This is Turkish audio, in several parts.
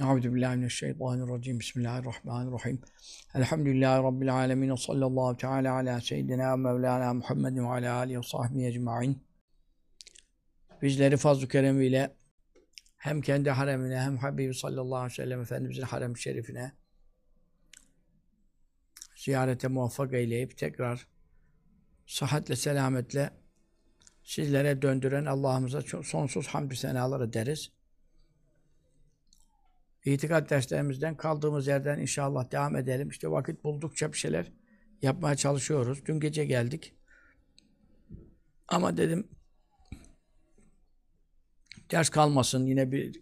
Euzu billahi mineşşeytanirracim. Bismillahirrahmanirrahim. Elhamdülillahi rabbil alamin. Sallallahu teala ala seyyidina ve mevlana Muhammedin ve ala alihi ve sahbihi ecmaîn. Bizleri fazl-ı keremiyle hem kendi haremine hem Habibi sallallahu aleyhi ve sellem Efendimizin harem-i şerifine ziyarete muvaffak eyleyip tekrar sıhhatle, selametle sizlere döndüren Allah'ımıza sonsuz hamdü senalar ederiz. İtikat derslerimizden kaldığımız yerden inşallah devam edelim. İşte vakit buldukça bir şeyler yapmaya çalışıyoruz. Dün gece geldik. Ama dedim ders kalmasın. Yine bir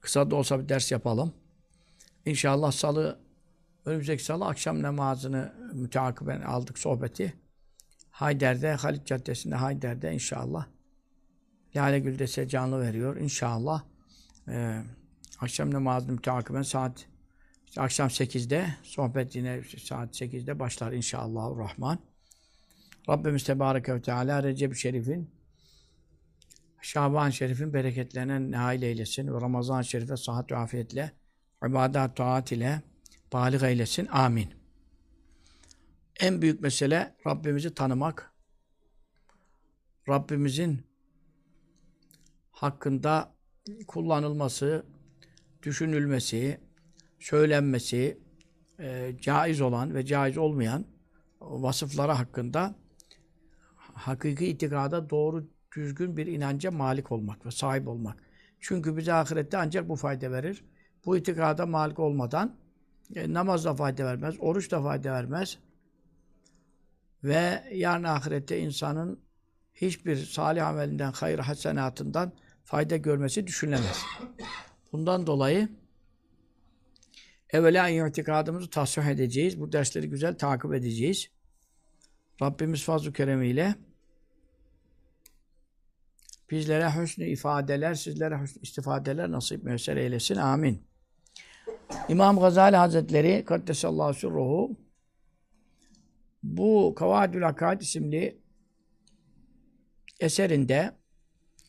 kısa da olsa bir ders yapalım. İnşallah salı önümüzdeki salı akşam namazını müteakiben aldık sohbeti. Hayder'de, Halit Caddesi'nde Hayder'de inşallah. Lale Güldes'e canlı veriyor. İnşallah e, akşam namazını müteakiben saat işte akşam 8'de sohbet yine saat 8'de başlar inşallah Rahman. Rabbimiz Tebareke ve Teala Recep-i Şerif'in Şaban Şerif'in bereketlerine nail eylesin ve Ramazan Şerif'e sıhhat ve afiyetle ibadet taat ile balik eylesin. Amin. En büyük mesele Rabbimizi tanımak. Rabbimizin hakkında kullanılması, düşünülmesi, söylenmesi, e, caiz olan ve caiz olmayan vasıflara hakkında hakiki itikada doğru düzgün bir inanca malik olmak ve sahip olmak. Çünkü bize ahirette ancak bu fayda verir. Bu itikada malik olmadan e, namaz da fayda vermez, oruç da fayda vermez. Ve yarın ahirette insanın hiçbir salih amelinden, hayır hasenatından fayda görmesi düşünülemez. Bundan dolayı evvela itikadımızı tasvih edeceğiz. Bu dersleri güzel takip edeceğiz. Rabbimiz fazl-ı keremiyle bizlere hüsnü ifadeler, sizlere hüsnü istifadeler nasip müessir eylesin. Amin. İmam Gazali Hazretleri Kaddesallahu sürruhu bu Kavadül Akad isimli eserinde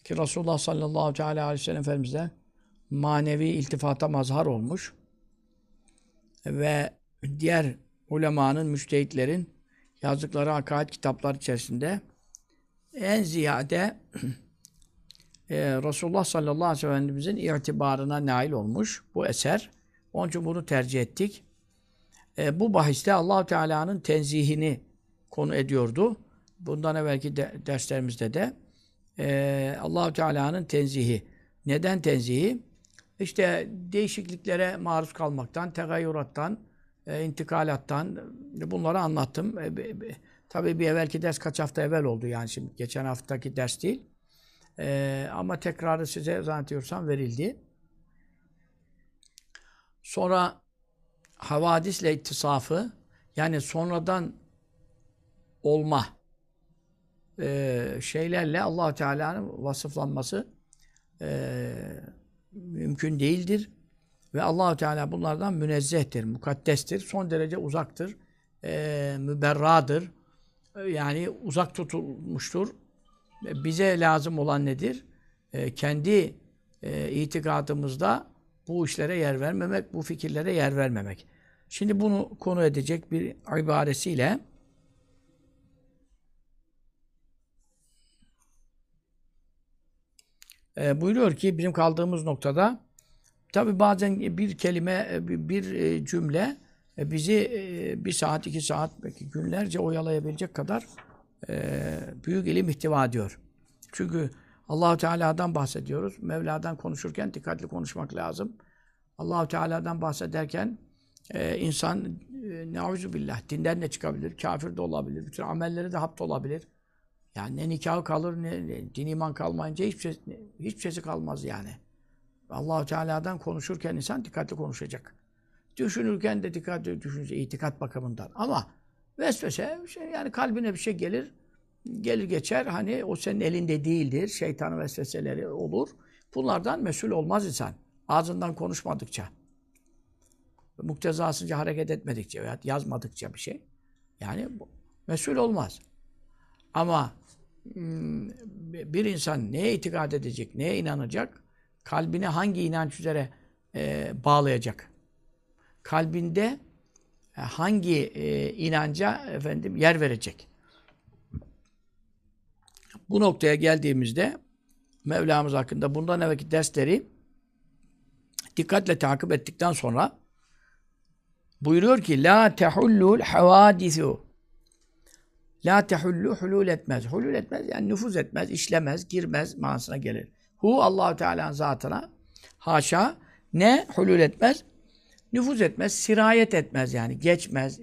ki Resulullah sallallahu aleyhi ve sellem Efendimiz'e manevi iltifata mazhar olmuş ve diğer ulemanın, müştehitlerin yazdıkları akaid kitaplar içerisinde en ziyade e, Resulullah sallallahu aleyhi ve sellem'in itibarına nail olmuş bu eser. Onun için bunu tercih ettik. E, bu bahiste allah Teala'nın tenzihini konu ediyordu. Bundan evvelki de, derslerimizde de e, allah Teala'nın tenzihi. Neden tenzihi? İşte değişikliklere maruz kalmaktan, tegayyurattan, e, intikalattan bunları anlattım. E, be, be, tabii bir evvelki ders kaç hafta evvel oldu yani şimdi geçen haftaki ders değil. E, ama tekrarı size zannediyorsam verildi. Sonra havadisle ittisafı yani sonradan olma e, şeylerle allah Teala'nın vasıflanması e, mümkün değildir. Ve allah Teala bunlardan münezzehtir, mukaddestir, son derece uzaktır, e, müberradır. Yani uzak tutulmuştur. Bize lazım olan nedir? E, kendi e, itikadımızda bu işlere yer vermemek, bu fikirlere yer vermemek. Şimdi bunu konu edecek bir ibaresiyle e, buyuruyor ki bizim kaldığımız noktada tabi bazen bir kelime, e, bir e, cümle e, bizi bir saat, iki saat, belki günlerce oyalayabilecek kadar büyük ilim ihtiva ediyor. Çünkü Allahu Teala'dan bahsediyoruz. Mevla'dan konuşurken dikkatli konuşmak lazım. Allahu Teala'dan bahsederken e, insan e, neuzu billah dinden de çıkabilir, kafir de olabilir, bütün amelleri de hapt olabilir. Yani ne nikahı kalır, ne, ne din iman kalmayınca hiçbir şey, hiçbir şeysi kalmaz yani. Allahu Teala'dan konuşurken insan dikkatli konuşacak. Düşünürken de dikkatli düşünecek, itikat bakımından. Ama vesvese, şey, yani kalbine bir şey gelir, gelir geçer. Hani o senin elinde değildir. Şeytanın vesveseleri olur. Bunlardan mesul olmaz insan. Ağzından konuşmadıkça. Muktezasınca hareket etmedikçe veya yazmadıkça bir şey. Yani mesul olmaz. Ama bir insan neye itikad edecek, neye inanacak, kalbine hangi inanç üzere e, bağlayacak. Kalbinde e, hangi e, inanca efendim yer verecek. Bu noktaya geldiğimizde Mevlamız hakkında bundan evvelki dersleri dikkatle takip ettikten sonra buyuruyor ki la tehullul havadisu la tehullu hulul etmez. Hulul etmez yani nüfuz etmez, işlemez, girmez manasına gelir. Hu Allahu Teala'nın zatına haşa ne hulul etmez? Nüfuz etmez, sirayet etmez yani geçmez,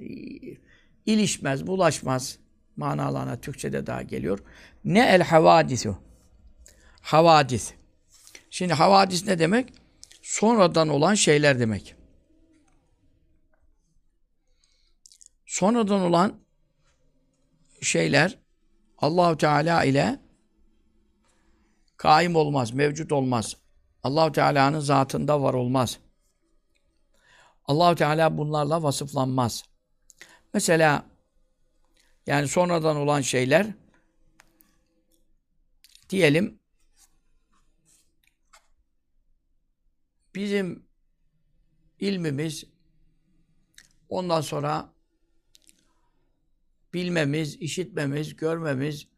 ilişmez, bulaşmaz manalarına Türkçe'de daha geliyor. Ne el havadisu? Havadis. Şimdi havadis ne demek? Sonradan olan şeyler demek. Sonradan olan şeyler Allahu Teala ile kaim olmaz, mevcut olmaz. Allahu Teala'nın zatında var olmaz. Allahu Teala bunlarla vasıflanmaz. Mesela yani sonradan olan şeyler diyelim bizim ilmimiz ondan sonra bilmemiz, işitmemiz, görmemiz,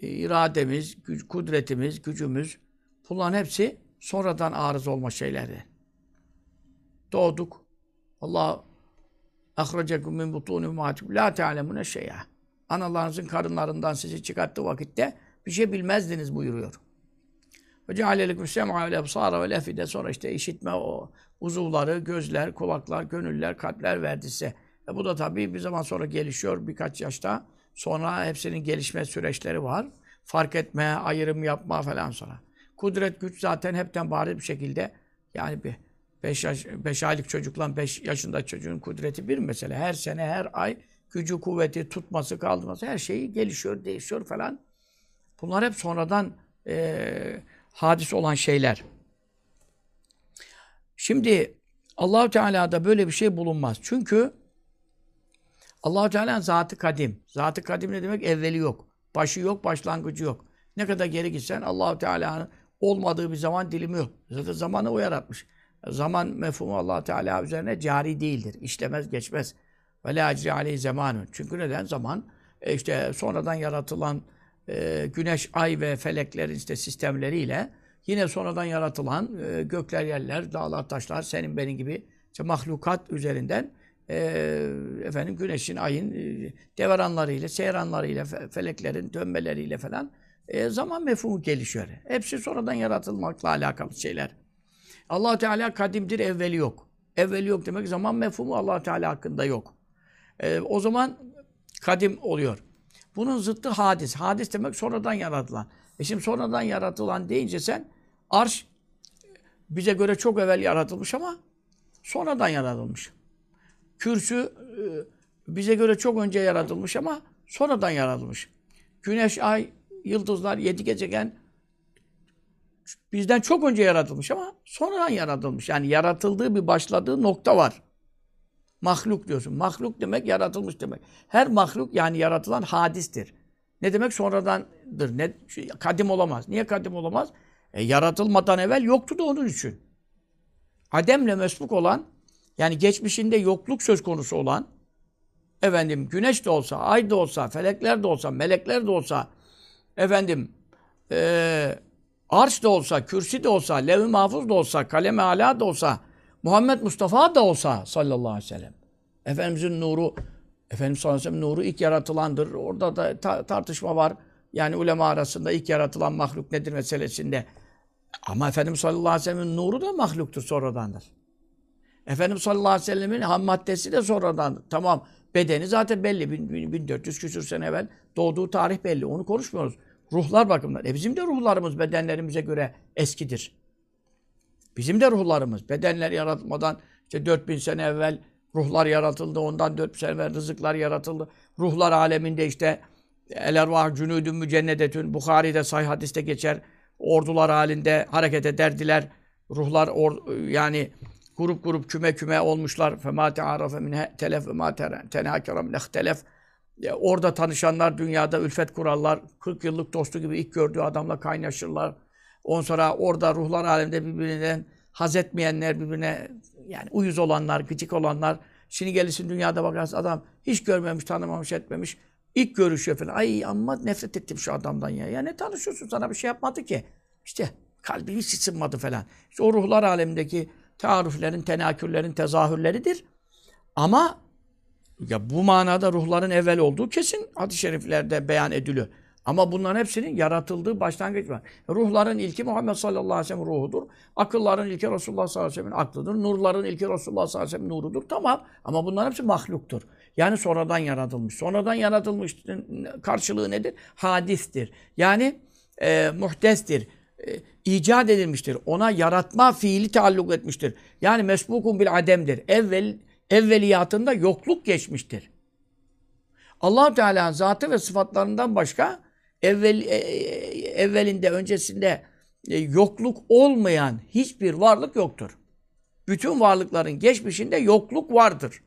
irademiz, güç, kudretimiz, gücümüz bunların hepsi sonradan arız olma şeylerdi. Doğduk. Allah ahrecekum min butuni ummatikum la ta'lemune şey'a. Analarınızın karınlarından sizi çıkarttığı vakitte bir şey bilmezdiniz buyuruyor. Ve cealelikum sem'a ve ebsara ve lefide sonra işte işitme o uzuvları, gözler, kulaklar, gönüller, kalpler verdi size. E bu da tabii bir zaman sonra gelişiyor birkaç yaşta. Sonra hepsinin gelişme süreçleri var. Fark etme, ayrım yapma falan sonra. Kudret, güç zaten hepten bariz bir şekilde yani bir 5 yaş, beş aylık çocukla 5 yaşında çocuğun kudreti bir mesele. Her sene, her ay gücü, kuvveti, tutması, kaldırması her şeyi gelişiyor, değişiyor falan. Bunlar hep sonradan e, hadis olan şeyler. Şimdi Allahu Teala'da böyle bir şey bulunmaz. Çünkü Allahu Teala'nın zatı kadim. Zatı kadim ne demek? Evveli yok. Başı yok, başlangıcı yok. Ne kadar geri gitsen Allahu Teala'nın olmadığı bir zaman dilimi yok. Zaten zamanı o yaratmış. Zaman mefhumu Allah Teala üzerine cari değildir. İşlemez, geçmez. Ve la ecri aleyhi zamanun. Çünkü neden? Zaman e işte sonradan yaratılan e, güneş, ay ve feleklerin işte sistemleriyle yine sonradan yaratılan e, gökler, yerler, dağlar, taşlar, senin benim gibi işte mahlukat üzerinden e, efendim güneşin, ayın e, devranlarıyla, seyranlarıyla, fe, feleklerin dönmeleriyle falan e, zaman mefhumu gelişiyor. Hepsi sonradan yaratılmakla alakalı şeyler. allah Teala kadimdir, evveli yok. Evveli yok demek zaman mefhumu allah Teala hakkında yok. E, o zaman kadim oluyor. Bunun zıttı hadis. Hadis demek sonradan yaratılan. E şimdi sonradan yaratılan deyince sen arş bize göre çok evvel yaratılmış ama sonradan yaratılmış. Kürsü e, bize göre çok önce yaratılmış ama sonradan yaratılmış. Güneş, ay, yıldızlar, yedi gezegen bizden çok önce yaratılmış ama sonradan yaratılmış. Yani yaratıldığı bir başladığı nokta var. Mahluk diyorsun. Mahluk demek yaratılmış demek. Her mahluk yani yaratılan hadistir. Ne demek sonradandır? Ne kadim olamaz. Niye kadim olamaz? E, yaratılmadan evvel yoktu da onun için. Ademle mesbuk olan yani geçmişinde yokluk söz konusu olan efendim güneş de olsa, ay da olsa, felekler de olsa, melekler de olsa efendim e, arş da olsa, kürsi de olsa, lev-i mahfuz da olsa, kalem-i ala da olsa, Muhammed Mustafa da olsa sallallahu aleyhi ve sellem. Efendimizin nuru, Efendimiz sallallahu aleyhi ve sellem nuru ilk yaratılandır. Orada da ta tartışma var. Yani ulema arasında ilk yaratılan mahluk nedir meselesinde. Ama Efendimiz sallallahu aleyhi ve sellem'in nuru da mahluktur sonradandır. Efendimiz sallallahu aleyhi ve sellemin ham maddesi de sonradan. Tamam bedeni zaten belli. 1400 küsur sene evvel doğduğu tarih belli. Onu konuşmuyoruz. Ruhlar bakımından. E bizim de ruhlarımız bedenlerimize göre eskidir. Bizim de ruhlarımız. Bedenler yaratmadan işte 4000 sene evvel ruhlar yaratıldı. Ondan 4000 sene evvel rızıklar yaratıldı. Ruhlar aleminde işte el ervah cünüdün mücennedetün Bukhari'de sahih hadiste geçer. Ordular halinde hareket ederdiler. Ruhlar or, yani grup grup küme küme olmuşlar. Fema te'arafe min telef ve ma tenakara min ihtelef. Orada tanışanlar dünyada ülfet kurarlar. 40 yıllık dostu gibi ilk gördüğü adamla kaynaşırlar. Ondan sonra orada ruhlar aleminde birbirinden haz etmeyenler, birbirine yani uyuz olanlar, gıcık olanlar. Şimdi gelirsin dünyada bakarsın adam hiç görmemiş, tanımamış, etmemiş. İlk görüşüyor falan. Ay amma nefret ettim şu adamdan ya. Ya ne tanışıyorsun sana bir şey yapmadı ki. İşte kalbi hiç ısınmadı falan. İşte o ruhlar alemindeki taarruflerin, tenakürlerin tezahürleridir. Ama ya bu manada ruhların evvel olduğu kesin hadis-i şeriflerde beyan ediliyor. Ama bunların hepsinin yaratıldığı başlangıç var. Ruhların ilki Muhammed sallallahu aleyhi ve sellem ruhudur. Akılların ilki Resulullah sallallahu aleyhi ve sellem'in aklıdır. Nurların ilki Resulullah sallallahu aleyhi ve sellem nurudur. Tamam ama bunların hepsi mahluktur. Yani sonradan yaratılmış. Sonradan yaratılmış karşılığı nedir? Hadistir. Yani e, muhtestir. E, icat edilmiştir. Ona yaratma fiili taalluk etmiştir. Yani mesbukun bil ademdir. Evvel evveliyatında yokluk geçmiştir. allah Teala'nın zatı ve sıfatlarından başka evvel, e, evvelinde, öncesinde e, yokluk olmayan hiçbir varlık yoktur. Bütün varlıkların geçmişinde yokluk vardır.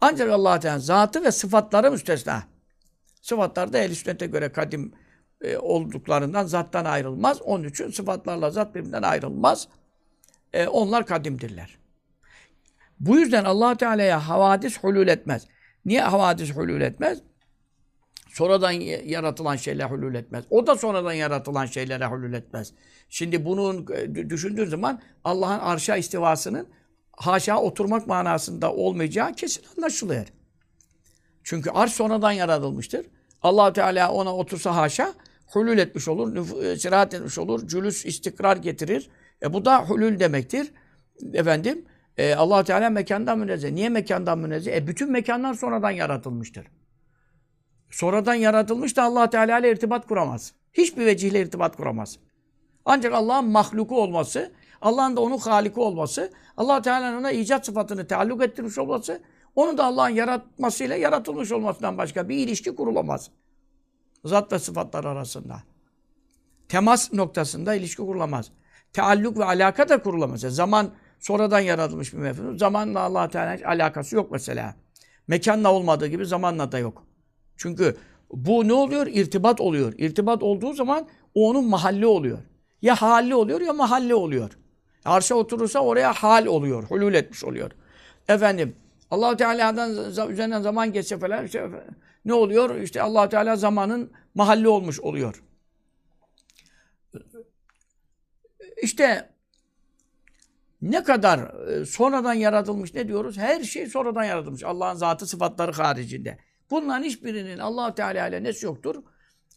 Ancak allah Teala zatı ve sıfatları müstesna. Sıfatlar da ehl sünnete göre kadim e, olduklarından zattan ayrılmaz. Onun için sıfatlarla zat birbirinden ayrılmaz. E, onlar kadimdirler. Bu yüzden allah Teala'ya havadis hulul etmez. Niye havadis hulul etmez? Sonradan yaratılan şeyler hulul etmez. O da sonradan yaratılan şeylere hulul etmez. Şimdi bunun e, düşündüğün zaman Allah'ın arşa istivasının haşa oturmak manasında olmayacağı kesin anlaşılıyor. Çünkü arş sonradan yaratılmıştır. allah Teala ona otursa haşa hulul etmiş olur, e, sirahat etmiş olur, cülüs istikrar getirir. E bu da hulul demektir. Efendim, e, allah Teala mekandan münezzeh. Niye mekandan münezzeh? E bütün mekanlar sonradan yaratılmıştır. Sonradan yaratılmış da allah Teala ile irtibat kuramaz. Hiçbir vecihle irtibat kuramaz. Ancak Allah'ın mahluku olması, Allah'ın da onun haliki olması, allah Teala'nın ona icat sıfatını taalluk ettirmiş olması, onu da Allah'ın yaratmasıyla yaratılmış olmasından başka bir ilişki kurulamaz. Zat ve sıfatlar arasında. Temas noktasında ilişki kurulamaz. Tealluk ve alaka da kurulamaz. Yani zaman sonradan yaratılmış bir mefhum. Zamanla allah Teala'nın alakası yok mesela. Mekanla olmadığı gibi zamanla da yok. Çünkü bu ne oluyor? İrtibat oluyor. İrtibat olduğu zaman o onun mahalli oluyor. Ya halli oluyor ya mahalli oluyor. Arşa oturursa oraya hal oluyor. Hulul etmiş oluyor. Efendim allah Teala'dan üzerinden zaman geçse falan işte, ne oluyor? İşte allah Teala zamanın mahalli olmuş oluyor. İşte ne kadar e, sonradan yaratılmış ne diyoruz? Her şey sonradan yaratılmış. Allah'ın zatı sıfatları haricinde. Bunların hiçbirinin allah Teala ile nesi yoktur?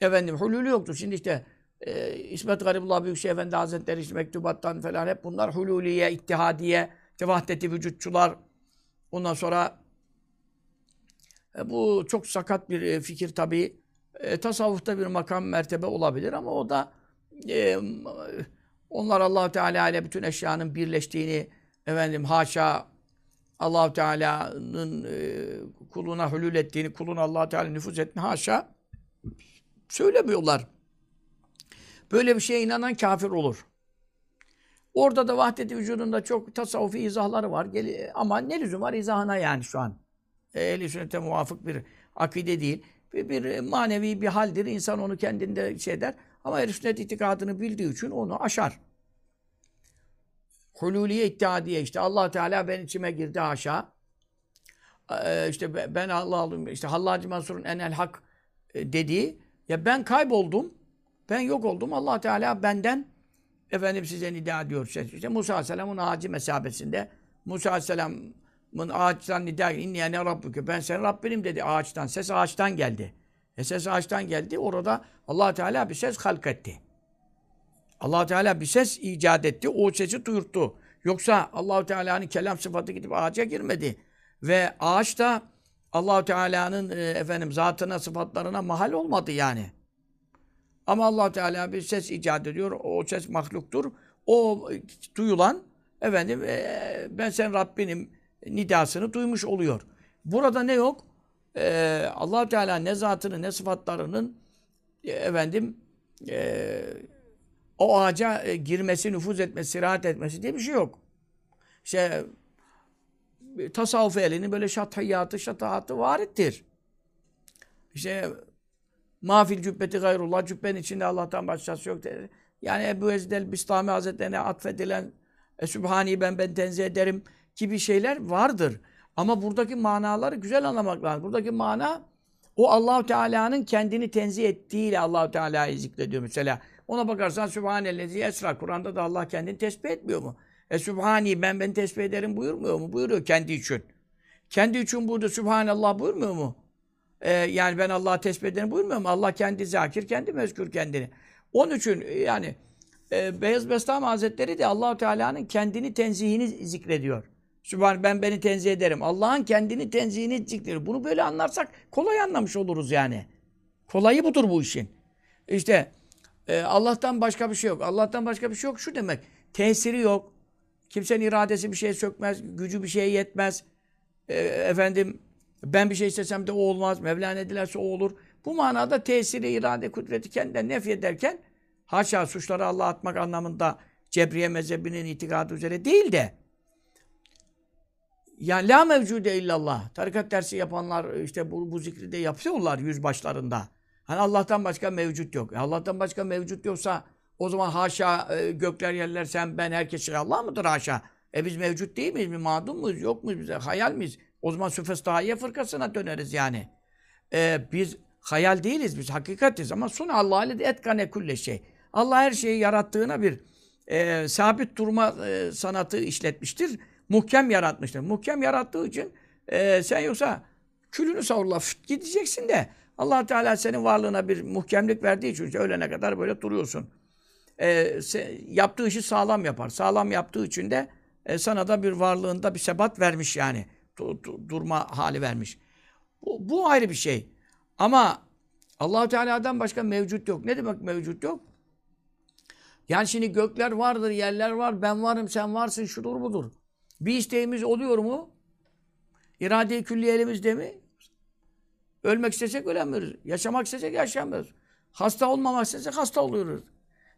Efendim hulülü yoktur. Şimdi işte e, İsmet Garibullah Büyükşehir Efendi Hazretleri işte mektubattan falan hep bunlar hululiye, ittihadiye, işte vahdeti vücutçular. Ondan sonra e, bu çok sakat bir e, fikir tabii. E, tasavvufta bir makam mertebe olabilir ama o da e, onlar allah Teala ile bütün eşyanın birleştiğini efendim haşa allah Teala'nın e, kuluna hülül ettiğini, kulun allah Teala nüfuz ettiğini haşa söylemiyorlar. Böyle bir şeye inanan kafir olur. Orada da vahdeti vücudunda çok tasavvufi izahları var. Ama ne lüzum var izahına yani şu an. Ehl-i sünnete muvafık bir akide değil. Bir, bir manevi bir haldir. İnsan onu kendinde şey der. Ama ehl sünnet itikadını bildiği için onu aşar. Hululiye ittihadiye işte allah Teala ben içime girdi haşa. Ee, işte ben Allah'ım işte Hallacı Mansur'un enel hak e, dediği ya ben kayboldum. Ben yok oldum. Allah Teala benden efendim size nida ediyor. İşte Musa Aleyhisselam'ın ağacı mesabesinde Musa Aleyhisselam'ın ağaçtan nida inni ene rabbüke. Ben senin Rabbinim dedi ağaçtan. Ses ağaçtan geldi. E ses ağaçtan geldi. Orada Allah Teala bir ses halk etti allah Teala bir ses icat etti. O sesi duyurttu. Yoksa allah Teala'nın kelam sıfatı gidip ağaca girmedi. Ve ağaç da allah Teala'nın e, efendim zatına, sıfatlarına mahal olmadı yani. Ama allah Teala bir ses icat ediyor. O ses mahluktur. O duyulan efendim e, ben sen Rabbinim nidasını duymuş oluyor. Burada ne yok? E, allah Teala ne zatını ne sıfatlarının e, efendim e, o ağaca e, girmesi, nüfuz etmesi, rahat etmesi diye bir şey yok. İşte tasavvuf elinin böyle şatayyatı, şatahatı varittir. İşte mafil cübbeti gayrullah, cübbenin içinde Allah'tan başkası yok dedi. Yani Ebu Ezid el-Bistami Hazretlerine atfedilen E, Sübhani ben ben tenzih ederim gibi şeyler vardır. Ama buradaki manaları güzel anlamak lazım. Buradaki mana o Allahu Teala'nın kendini tenzih ettiğiyle Allahu Teala'yı zikrediyor mesela. Ona bakarsan Sübhanellezi esra. Kur'an'da da Allah kendini tesbih etmiyor mu? E Sübhani ben ben tesbih ederim buyurmuyor mu? Buyuruyor kendi için. Kendi için burada Sübhanallah buyurmuyor mu? Ee, yani ben Allah'a tesbih ederim buyurmuyor mu? Allah kendi zakir, kendi mezkür kendini. Onun için e, yani e, Beyaz Bestami Hazretleri de Allahu Teala'nın kendini tenzihini zikrediyor. Sübhan ben beni tenzih ederim. Allah'ın kendini tenzihini zikrediyor. Bunu böyle anlarsak kolay anlamış oluruz yani. Kolayı budur bu işin. İşte e, Allah'tan başka bir şey yok. Allah'tan başka bir şey yok şu demek. Tesiri yok. Kimsenin iradesi bir şeye sökmez. Gücü bir şeye yetmez. E, efendim ben bir şey istesem de o olmaz. Mevla ne dilerse o olur. Bu manada tesiri, irade, kudreti kendinden nefy ederken haşa suçları Allah'a atmak anlamında Cebriye mezhebinin itikadı üzere değil de yani la mevcude illallah. Tarikat dersi yapanlar işte bu, bu zikri de yapıyorlar yüz başlarında. Hani Allah'tan başka mevcut yok. E Allah'tan başka mevcut yoksa o zaman haşa e, gökler yerler sen ben herkes şey Allah mıdır haşa? E biz mevcut değil miyiz? Bir madum muyuz? Yok muyuz bize? Hayal miyiz? O zaman Süfestahiyye fırkasına döneriz yani. E, biz hayal değiliz biz hakikatiz ama sun Allah ile etkane kulle şey. Allah her şeyi yarattığına bir e, sabit durma e, sanatı işletmiştir. Muhkem yaratmıştır. Muhkem yarattığı için e, sen yoksa külünü savurla fıt, gideceksin de allah Teala senin varlığına bir muhkemlik verdiği için ölene kadar böyle duruyorsun. E, se, yaptığı işi sağlam yapar. Sağlam yaptığı için de e, sana da bir varlığında bir sebat vermiş yani. Du, du, durma hali vermiş. Bu, bu ayrı bir şey. Ama allah Teala'dan başka mevcut yok. Ne demek mevcut yok? Yani şimdi gökler vardır, yerler var, ben varım, sen varsın, şudur budur. Bir isteğimiz oluyor mu? İrade-i külliye elimizde mi? Ölmek istesek ölemiyoruz. Yaşamak istesek yaşamıyoruz. Hasta olmamak istesek hasta oluyoruz.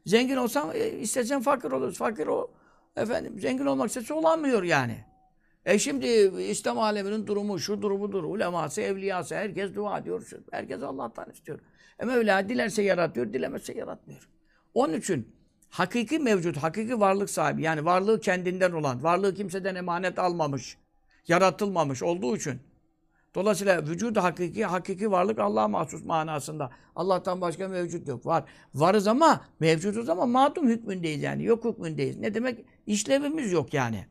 Zengin olsam e, istesen fakir oluruz. Fakir o efendim zengin olmak istese olamıyor yani. E şimdi İslam aleminin durumu şu durumudur. Uleması, evliyası herkes dua ediyor. Herkes Allah'tan istiyor. E Mevla dilerse yaratıyor, dilemezse yaratmıyor. Onun için hakiki mevcut, hakiki varlık sahibi yani varlığı kendinden olan, varlığı kimseden emanet almamış, yaratılmamış olduğu için Dolayısıyla vücudu hakiki, hakiki varlık Allah'a mahsus manasında. Allah'tan başka mevcut yok. Var. Varız ama mevcuduz ama madum hükmündeyiz yani. Yok hükmündeyiz. Ne demek? İşlevimiz yok yani.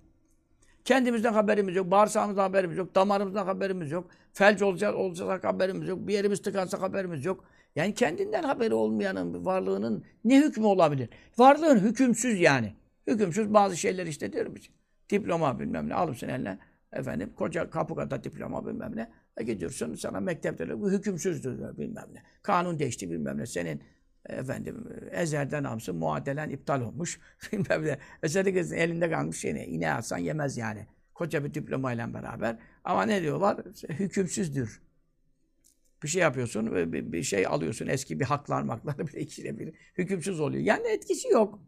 Kendimizden haberimiz yok. Bağırsağımızdan haberimiz yok. Damarımızdan haberimiz yok. Felç olacak, olacak haberimiz yok. Bir yerimiz tıkansa haberimiz yok. Yani kendinden haberi olmayanın varlığının ne hükmü olabilir? Varlığın hükümsüz yani. Hükümsüz bazı şeyler işte diyorum işte. Diploma bilmem ne alırsın eline. Efendim koca kapı kadar diploma bilmem ne. E gidiyorsun sana mektepte bu hükümsüzdür bilmem ne. Kanun değişti bilmem ne. Senin efendim ezerden almışsın muadelen iptal olmuş bilmem ne. Eseri elinde kalmış şey ne? İne atsan yemez yani. Koca bir diplomayla beraber. Ama ne diyorlar? Hükümsüzdür. Bir şey yapıyorsun, bir, bir şey alıyorsun, eski bir haklar maklar, bir ikisiyle bir hükümsüz oluyor. Yani etkisi yok.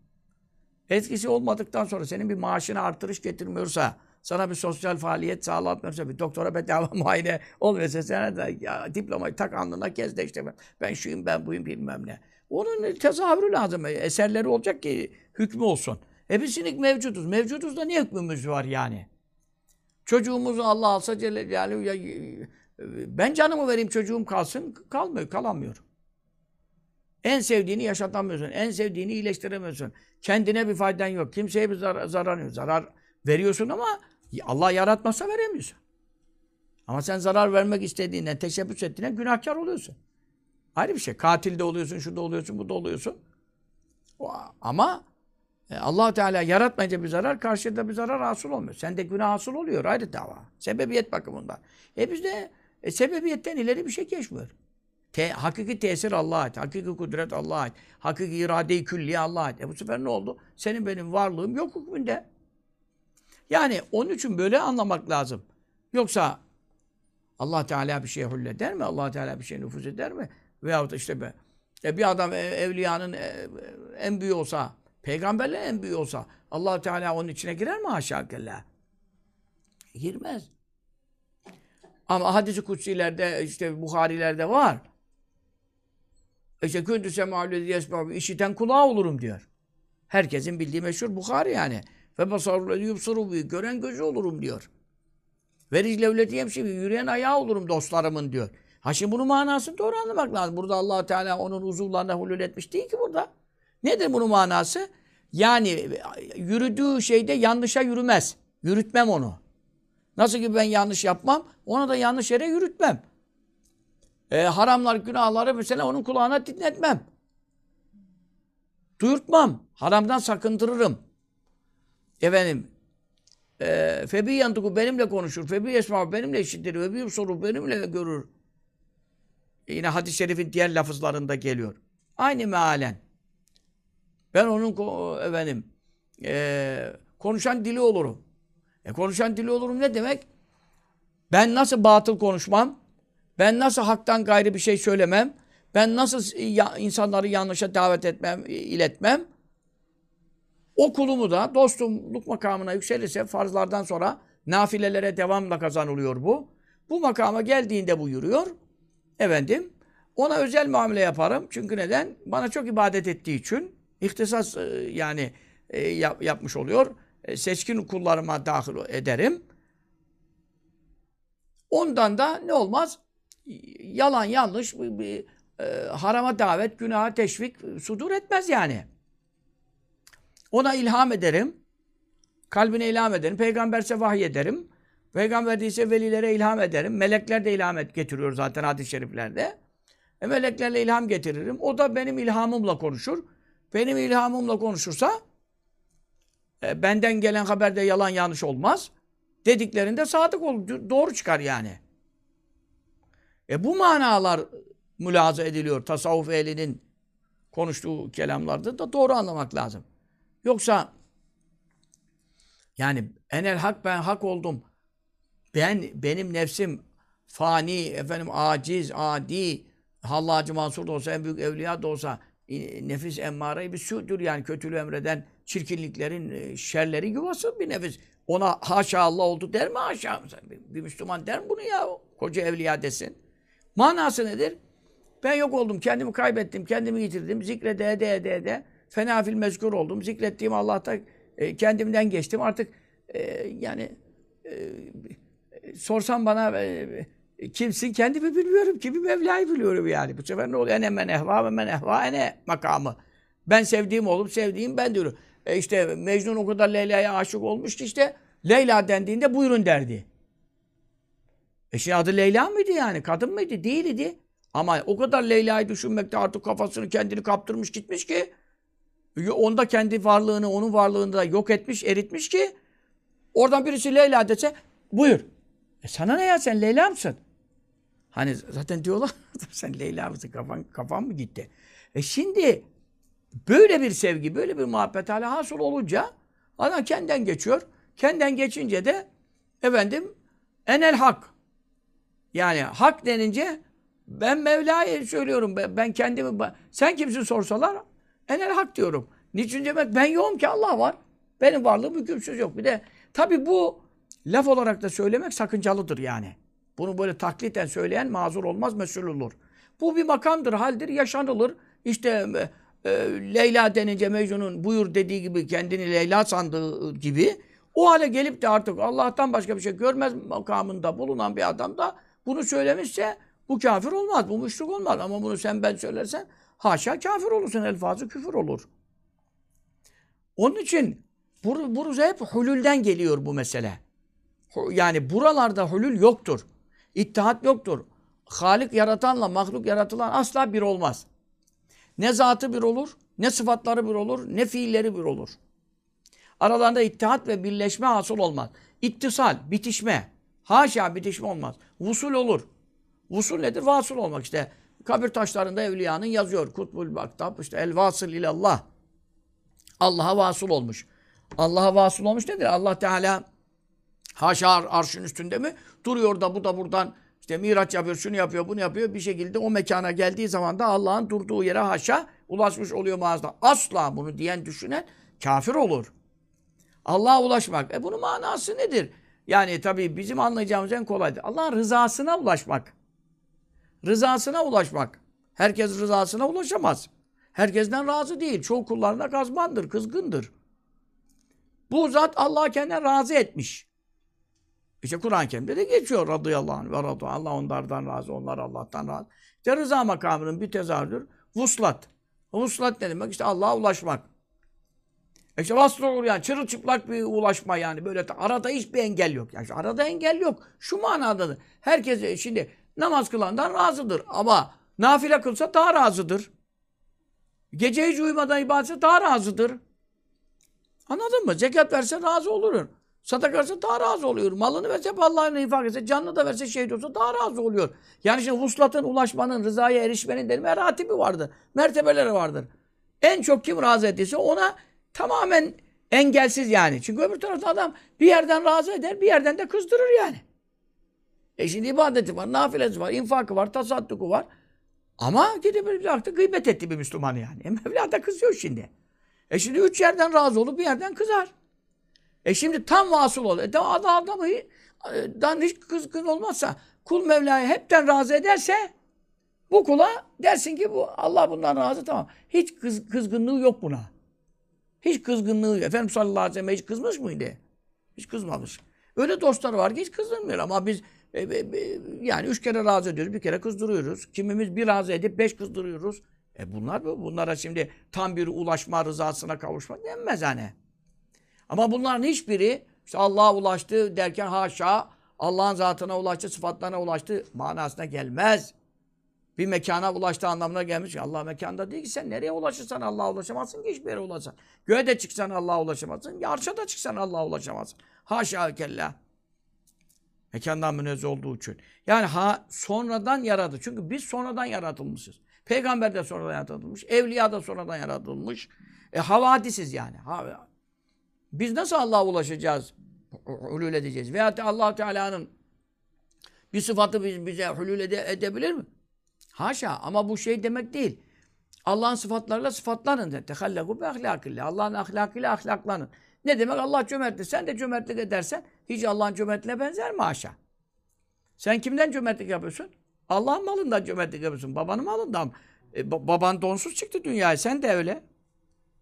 Etkisi olmadıktan sonra senin bir maaşını artırış getirmiyorsa, sana bir sosyal faaliyet sağlatmıyorsa, bir doktora bedava muayene olmuyorsa sana da ya, diplomayı tak alnına kez de işte ben, ben şuyum, ben buyum bilmem ne. Onun tezahürü lazım. Eserleri olacak ki hükmü olsun. E şimdi mevcuduz. Mevcuduz da ne hükmümüz var yani? Çocuğumuzu Allah alsa Celle Celaluhu ben canımı vereyim çocuğum kalsın. Kalmıyor, kalamıyor. En sevdiğini yaşatamıyorsun. En sevdiğini iyileştiremiyorsun. Kendine bir faydan yok. Kimseye bir zar zarar. Zarar veriyorsun ama Allah yaratmazsa veremiyorsun. Ama sen zarar vermek istediğinden, teşebbüs ettiğinden günahkar oluyorsun. Ayrı bir şey. Katil de oluyorsun, şu da oluyorsun, bu da oluyorsun. Ama e, allah Teala yaratmayınca bir zarar, karşıda bir zarar hasıl olmuyor. Sende günah hasıl oluyor, ayrı dava. Sebebiyet bakımından. E bizde e, sebebiyetten ileri bir şey geçmiyor. Te, hakiki tesir Allah'a ait. Hakiki kudret Allah'a ait. Hakiki irade-i külliye Allah'a ait. E bu sefer ne oldu? Senin benim varlığım yok hükmünde. Yani onun için böyle anlamak lazım. Yoksa Allah Teala bir şeye hulleder mi? Allah Teala bir şeye nüfuz eder mi? Veyahut işte be, e bir adam evliyanın e, en büyüğü olsa, peygamberlerin en büyüğü olsa Allah Teala onun içine girer mi haşa kella? Girmez. Ama hadisi kutsilerde işte Buharilerde var. İşte kündü semâlü yesmâ işiten kulağı olurum diyor. Herkesin bildiği meşhur Bukhari yani. Ve basarul yubsuru bi. Gören gözü olurum diyor. Ve riclevleti yemşi Yürüyen ayağı olurum dostlarımın diyor. Ha şimdi bunun manasını doğru anlamak lazım. Burada allah Teala onun uzuvlarına hulul etmiş değil ki burada. Nedir bunun manası? Yani yürüdüğü şeyde yanlışa yürümez. Yürütmem onu. Nasıl ki ben yanlış yapmam, ona da yanlış yere yürütmem. E, haramlar, günahları mesela onun kulağına dinletmem. Duyurtmam. Haramdan sakındırırım. Efendim, e, Febi yantıku benimle konuşur. Febi esma benimle işitir. Ve bir soru benimle görür. E, yine hadis-i şerifin diğer lafızlarında geliyor. Aynı mealen. Ben onun efendim e, konuşan dili olurum. E konuşan dili olurum ne demek? Ben nasıl batıl konuşmam? Ben nasıl haktan gayrı bir şey söylemem? Ben nasıl ya, insanları yanlışa davet etmem, iletmem? O kulumu da dostumluk makamına yükselirse farzlardan sonra nafilelere devamla kazanılıyor bu. Bu makama geldiğinde buyuruyor. Efendim ona özel muamele yaparım. Çünkü neden? Bana çok ibadet ettiği için ihtisas e, yani e, yap, yapmış oluyor. E, seçkin kullarıma dahil ederim. Ondan da ne olmaz? Yalan yanlış bir, bir, e, harama davet, günaha teşvik sudur etmez yani. Ona ilham ederim. Kalbine ilham ederim. Peygamberse vahiy ederim. Peygamber değilse velilere ilham ederim. Melekler de ilham et, getiriyor zaten hadis-i şeriflerde. E, meleklerle ilham getiririm. O da benim ilhamımla konuşur. Benim ilhamımla konuşursa e, benden gelen haberde yalan yanlış olmaz. Dediklerinde sadık olur. Doğru çıkar yani. E bu manalar mülaza ediliyor. Tasavvuf ehlinin konuştuğu kelamlarda da doğru anlamak lazım. Yoksa yani enel hak ben hak oldum. Ben benim nefsim fani, efendim aciz, adi, Hallacı Mansur da olsa, en büyük evliya da olsa nefis emmare bir südür yani kötülüğü emreden çirkinliklerin, e, şerleri yuvası bir nefis. Ona haşa Allah oldu der mi haşa? Bir Müslüman der mi bunu ya? Koca evliya desin. Manası nedir? Ben yok oldum, kendimi kaybettim, kendimi yitirdim. Zikrede ede ede ede. Fena fil mezkur oldum. Zikrettiğim Allah'ta e, kendimden geçtim. Artık e, yani e, sorsam bana e, kimsin kendimi bilmiyorum. Kimi Mevla'yı biliyorum yani. Bu sefer ne oluyor? Ene men ehva ve men ene makamı. Ben sevdiğim olup sevdiğim ben diyorum. E işte Mecnun o kadar Leyla'ya aşık olmuştu işte. Leyla dendiğinde buyurun derdi. E şimdi adı Leyla mıydı yani? Kadın mıydı? Değildi. Ama o kadar Leyla'yı düşünmekte artık kafasını kendini kaptırmış gitmiş ki onda kendi varlığını, onun varlığını da yok etmiş, eritmiş ki oradan birisi Leyla dese buyur. E sana ne ya sen Leyla mısın? Hani zaten diyorlar sen Leyla mısın kafan, kafan mı gitti? E şimdi böyle bir sevgi, böyle bir muhabbet hala hasıl olunca adam kendinden geçiyor. Kendinden geçince de efendim enel hak. Yani hak denince ben Mevla'yı söylüyorum. Ben kendimi sen kimsin sorsalar enel hak diyorum. Niçin demek? Ben yokum ki Allah var. Benim varlığım hükümsüz yok. Bir de tabi bu laf olarak da söylemek sakıncalıdır yani. Bunu böyle takliten söyleyen mazur olmaz, mesul olur. Bu bir makamdır, haldir, yaşanılır. İşte e, Leyla denince Mecnun'un buyur dediği gibi kendini Leyla sandığı gibi o hale gelip de artık Allah'tan başka bir şey görmez makamında bulunan bir adam da bunu söylemişse bu kafir olmaz, bu müşrik olmaz. Ama bunu sen ben söylersen haşa kafir olursun, elfazı küfür olur. Onun için bur burası hep hulülden geliyor bu mesele. Yani buralarda hulül yoktur. İttihat yoktur. Halik yaratanla mahluk yaratılan asla bir olmaz. Ne zatı bir olur, ne sıfatları bir olur, ne fiilleri bir olur. Aralarında ittihat ve birleşme hasıl olmaz. İttisal, bitişme. Haşa bitişme olmaz. Vusul olur. Vusul nedir? Vasıl olmak işte. Kabir taşlarında evliyanın yazıyor. Kutbul Baktab işte el vasıl ilallah. Allah'a vasıl olmuş. Allah'a vasıl olmuş nedir? Allah Teala haşa arşın üstünde mi? Duruyor da bu da buradan işte miraç yapıyor, şunu yapıyor, bunu yapıyor. Bir şekilde o mekana geldiği zaman da Allah'ın durduğu yere haşa ulaşmış oluyor mağazada. Asla bunu diyen düşünen kafir olur. Allah'a ulaşmak. E bunun manası nedir? Yani tabii bizim anlayacağımız en kolaydır. Allah'ın rızasına ulaşmak. Rızasına ulaşmak. Herkes rızasına ulaşamaz. Herkesten razı değil. Çoğu kullarına kazmandır, kızgındır. Bu zat Allah'ı kendine razı etmiş. İşte Kur'an-ı Kerim'de de geçiyor radıyallahu anh ve radu. Allah onlardan razı, onlar Allah'tan razı. İşte rıza makamının bir tezahürüdür. Vuslat. Vuslat ne demek? İşte Allah'a ulaşmak. E İşte vasıl olur yani çırılçıplak bir ulaşma yani böyle arada hiçbir engel yok. Yani arada engel yok. Şu manadadır. Herkes e, şimdi namaz kılandan razıdır ama nafile kılsa daha razıdır. Gece hiç uyumadan ibadetse daha razıdır. Anladın mı? Zekat verse razı olur. Sadaka verse daha razı oluyor. Malını verse Allah'ın infak etse, canını da verse şehit olsa daha razı oluyor. Yani şimdi vuslatın, ulaşmanın, rızaya erişmenin de meratibi vardır. Mertebeleri vardır. En çok kim razı ettiyse ona tamamen engelsiz yani. Çünkü öbür tarafta adam bir yerden razı eder, bir yerden de kızdırır yani. E şimdi ibadeti var, nafilesi var, infakı var, tasadduku var. Ama gidip bir baktı gıybet etti bir Müslüman yani. E Mevla da kızıyor şimdi. E şimdi üç yerden razı olup bir yerden kızar. E şimdi tam vasıl ol. E adam adamı e, dan hiç kızgın olmazsa kul Mevla'yı hepten razı ederse bu kula dersin ki bu Allah bundan razı tamam. Hiç kız, kızgınlığı yok buna. Hiç kızgınlığı yok. Efendimiz sallallahu aleyhi ve sellem hiç kızmış mıydı? Hiç kızmamış. Öyle dostları var ki hiç kızdırmıyor ama biz e, e, e, yani üç kere razı ediyoruz, bir kere kızdırıyoruz. Kimimiz bir razı edip beş kızdırıyoruz. E bunlar bu. Bunlara şimdi tam bir ulaşma rızasına kavuşma denmez hani. Ama bunların hiçbiri işte Allah'a ulaştı derken haşa Allah'ın zatına ulaştı, sıfatlarına ulaştı manasına gelmez. Bir mekana ulaştı anlamına gelmiş. Allah mekanda değil ki sen nereye ulaşırsan Allah'a ulaşamazsın ki hiçbir yere ulaşsan. Göğe de çıksan Allah'a ulaşamazsın. Yarşa da çıksan Allah'a ulaşamazsın. Haşa kella. Mekandan münezzeh olduğu için. Yani ha sonradan yaradı. Çünkü biz sonradan yaratılmışız. Peygamber de sonradan yaratılmış. Evliya da sonradan yaratılmış. E, havadisiz yani. Ha, biz nasıl Allah'a ulaşacağız? Hulul edeceğiz. Veyahut allah Teala'nın bir sıfatı biz, bize hulul ede, edebilir mi? Haşa. Ama bu şey demek değil. Allah'ın sıfatlarıyla sıfatlanın. Tehallegu bi ahlakillah. Allah'ın ahlakıyla ahlaklanın. Ne demek? Allah cömerttir. Sen de cömertlik edersen hiç Allah'ın cömertliğine benzer mi haşa? Sen kimden cömertlik yapıyorsun? Allah'ın malından cömertlik yapıyorsun. Babanın malından. E, baban donsuz çıktı dünyaya. Sen de öyle.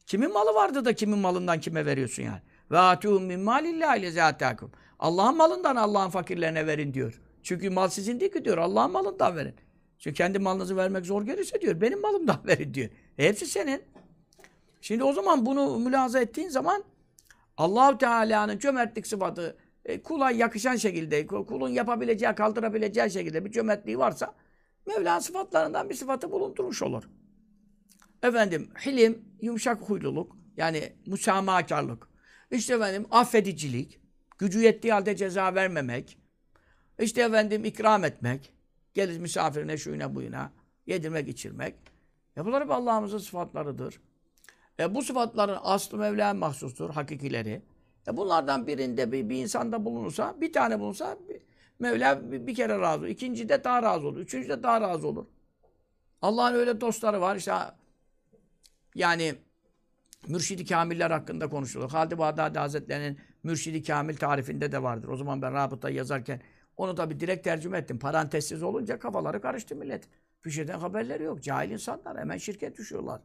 Kimin malı vardı da kimin malından kime veriyorsun yani? Ve atûhum min mâlillahi lezâtâkum. Allah'ın malından Allah'ın fakirlerine verin diyor. Çünkü mal sizin değil ki diyor. Allah'ın malından verin. Çünkü kendi malınızı vermek zor gelirse diyor. Benim malımdan verin diyor. Hepsi senin. Şimdi o zaman bunu mülaza ettiğin zaman Allahu Teala'nın cömertlik sıfatı e, kula yakışan şekilde, kulun yapabileceği, kaldırabileceği şekilde bir cömertliği varsa Mevla sıfatlarından bir sıfatı bulundurmuş olur. Efendim hilim, yumuşak huyluluk, yani müsamahakarlık. İşte efendim affedicilik, gücü yettiği halde ceza vermemek. İşte efendim ikram etmek, gelir misafirine şuyuna buyuna, yedirmek içirmek. Ya bunlar hep Allah'ımızın sıfatlarıdır. E, bu sıfatların aslı Mevla'ya mahsustur, hakikileri. E, bunlardan birinde bir, bir insanda bulunursa, bir tane bulunsa bir, Mevla bir, bir kere razı olur. İkinci de daha razı olur. Üçüncü de daha razı olur. Allah'ın öyle dostları var. İşte yani Mürşidi Kamiller hakkında konuşulur. Halid-i Bağdadi Hazretleri'nin Mürşidi Kamil tarifinde de vardır. O zaman ben rabıta yazarken onu tabi direkt tercüme ettim. Parantezsiz olunca kafaları karıştı millet. Bir şeyden haberleri yok. Cahil insanlar hemen şirket düşüyorlar.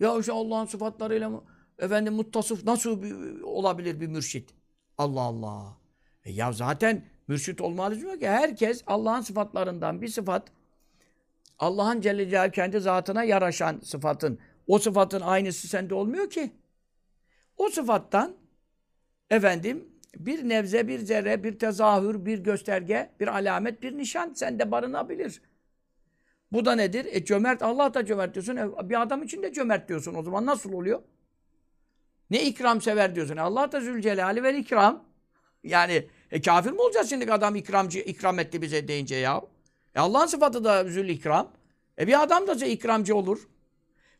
Ya işte Allah'ın sıfatlarıyla mı? Efendim muttasıf nasıl bir, olabilir bir mürşit? Allah Allah. E ya zaten mürşit olmalı diyor ki herkes Allah'ın sıfatlarından bir sıfat Allah'ın Celle Celaluhu kendi zatına yaraşan sıfatın o sıfatın aynısı sende olmuyor ki. O sıfattan efendim bir nevze, bir zerre, bir tezahür, bir gösterge, bir alamet, bir nişan sende barınabilir. Bu da nedir? E cömert, Allah da cömert diyorsun. E, bir adam için de cömert diyorsun. O zaman nasıl oluyor? Ne ikram sever diyorsun. E, Allah da zülcelali ve ikram. Yani e, kafir mi olacağız şimdi adam ikramcı, ikram etti bize deyince ya? E, Allah'ın sıfatı da zül ikram. E bir adam da ikramcı olur.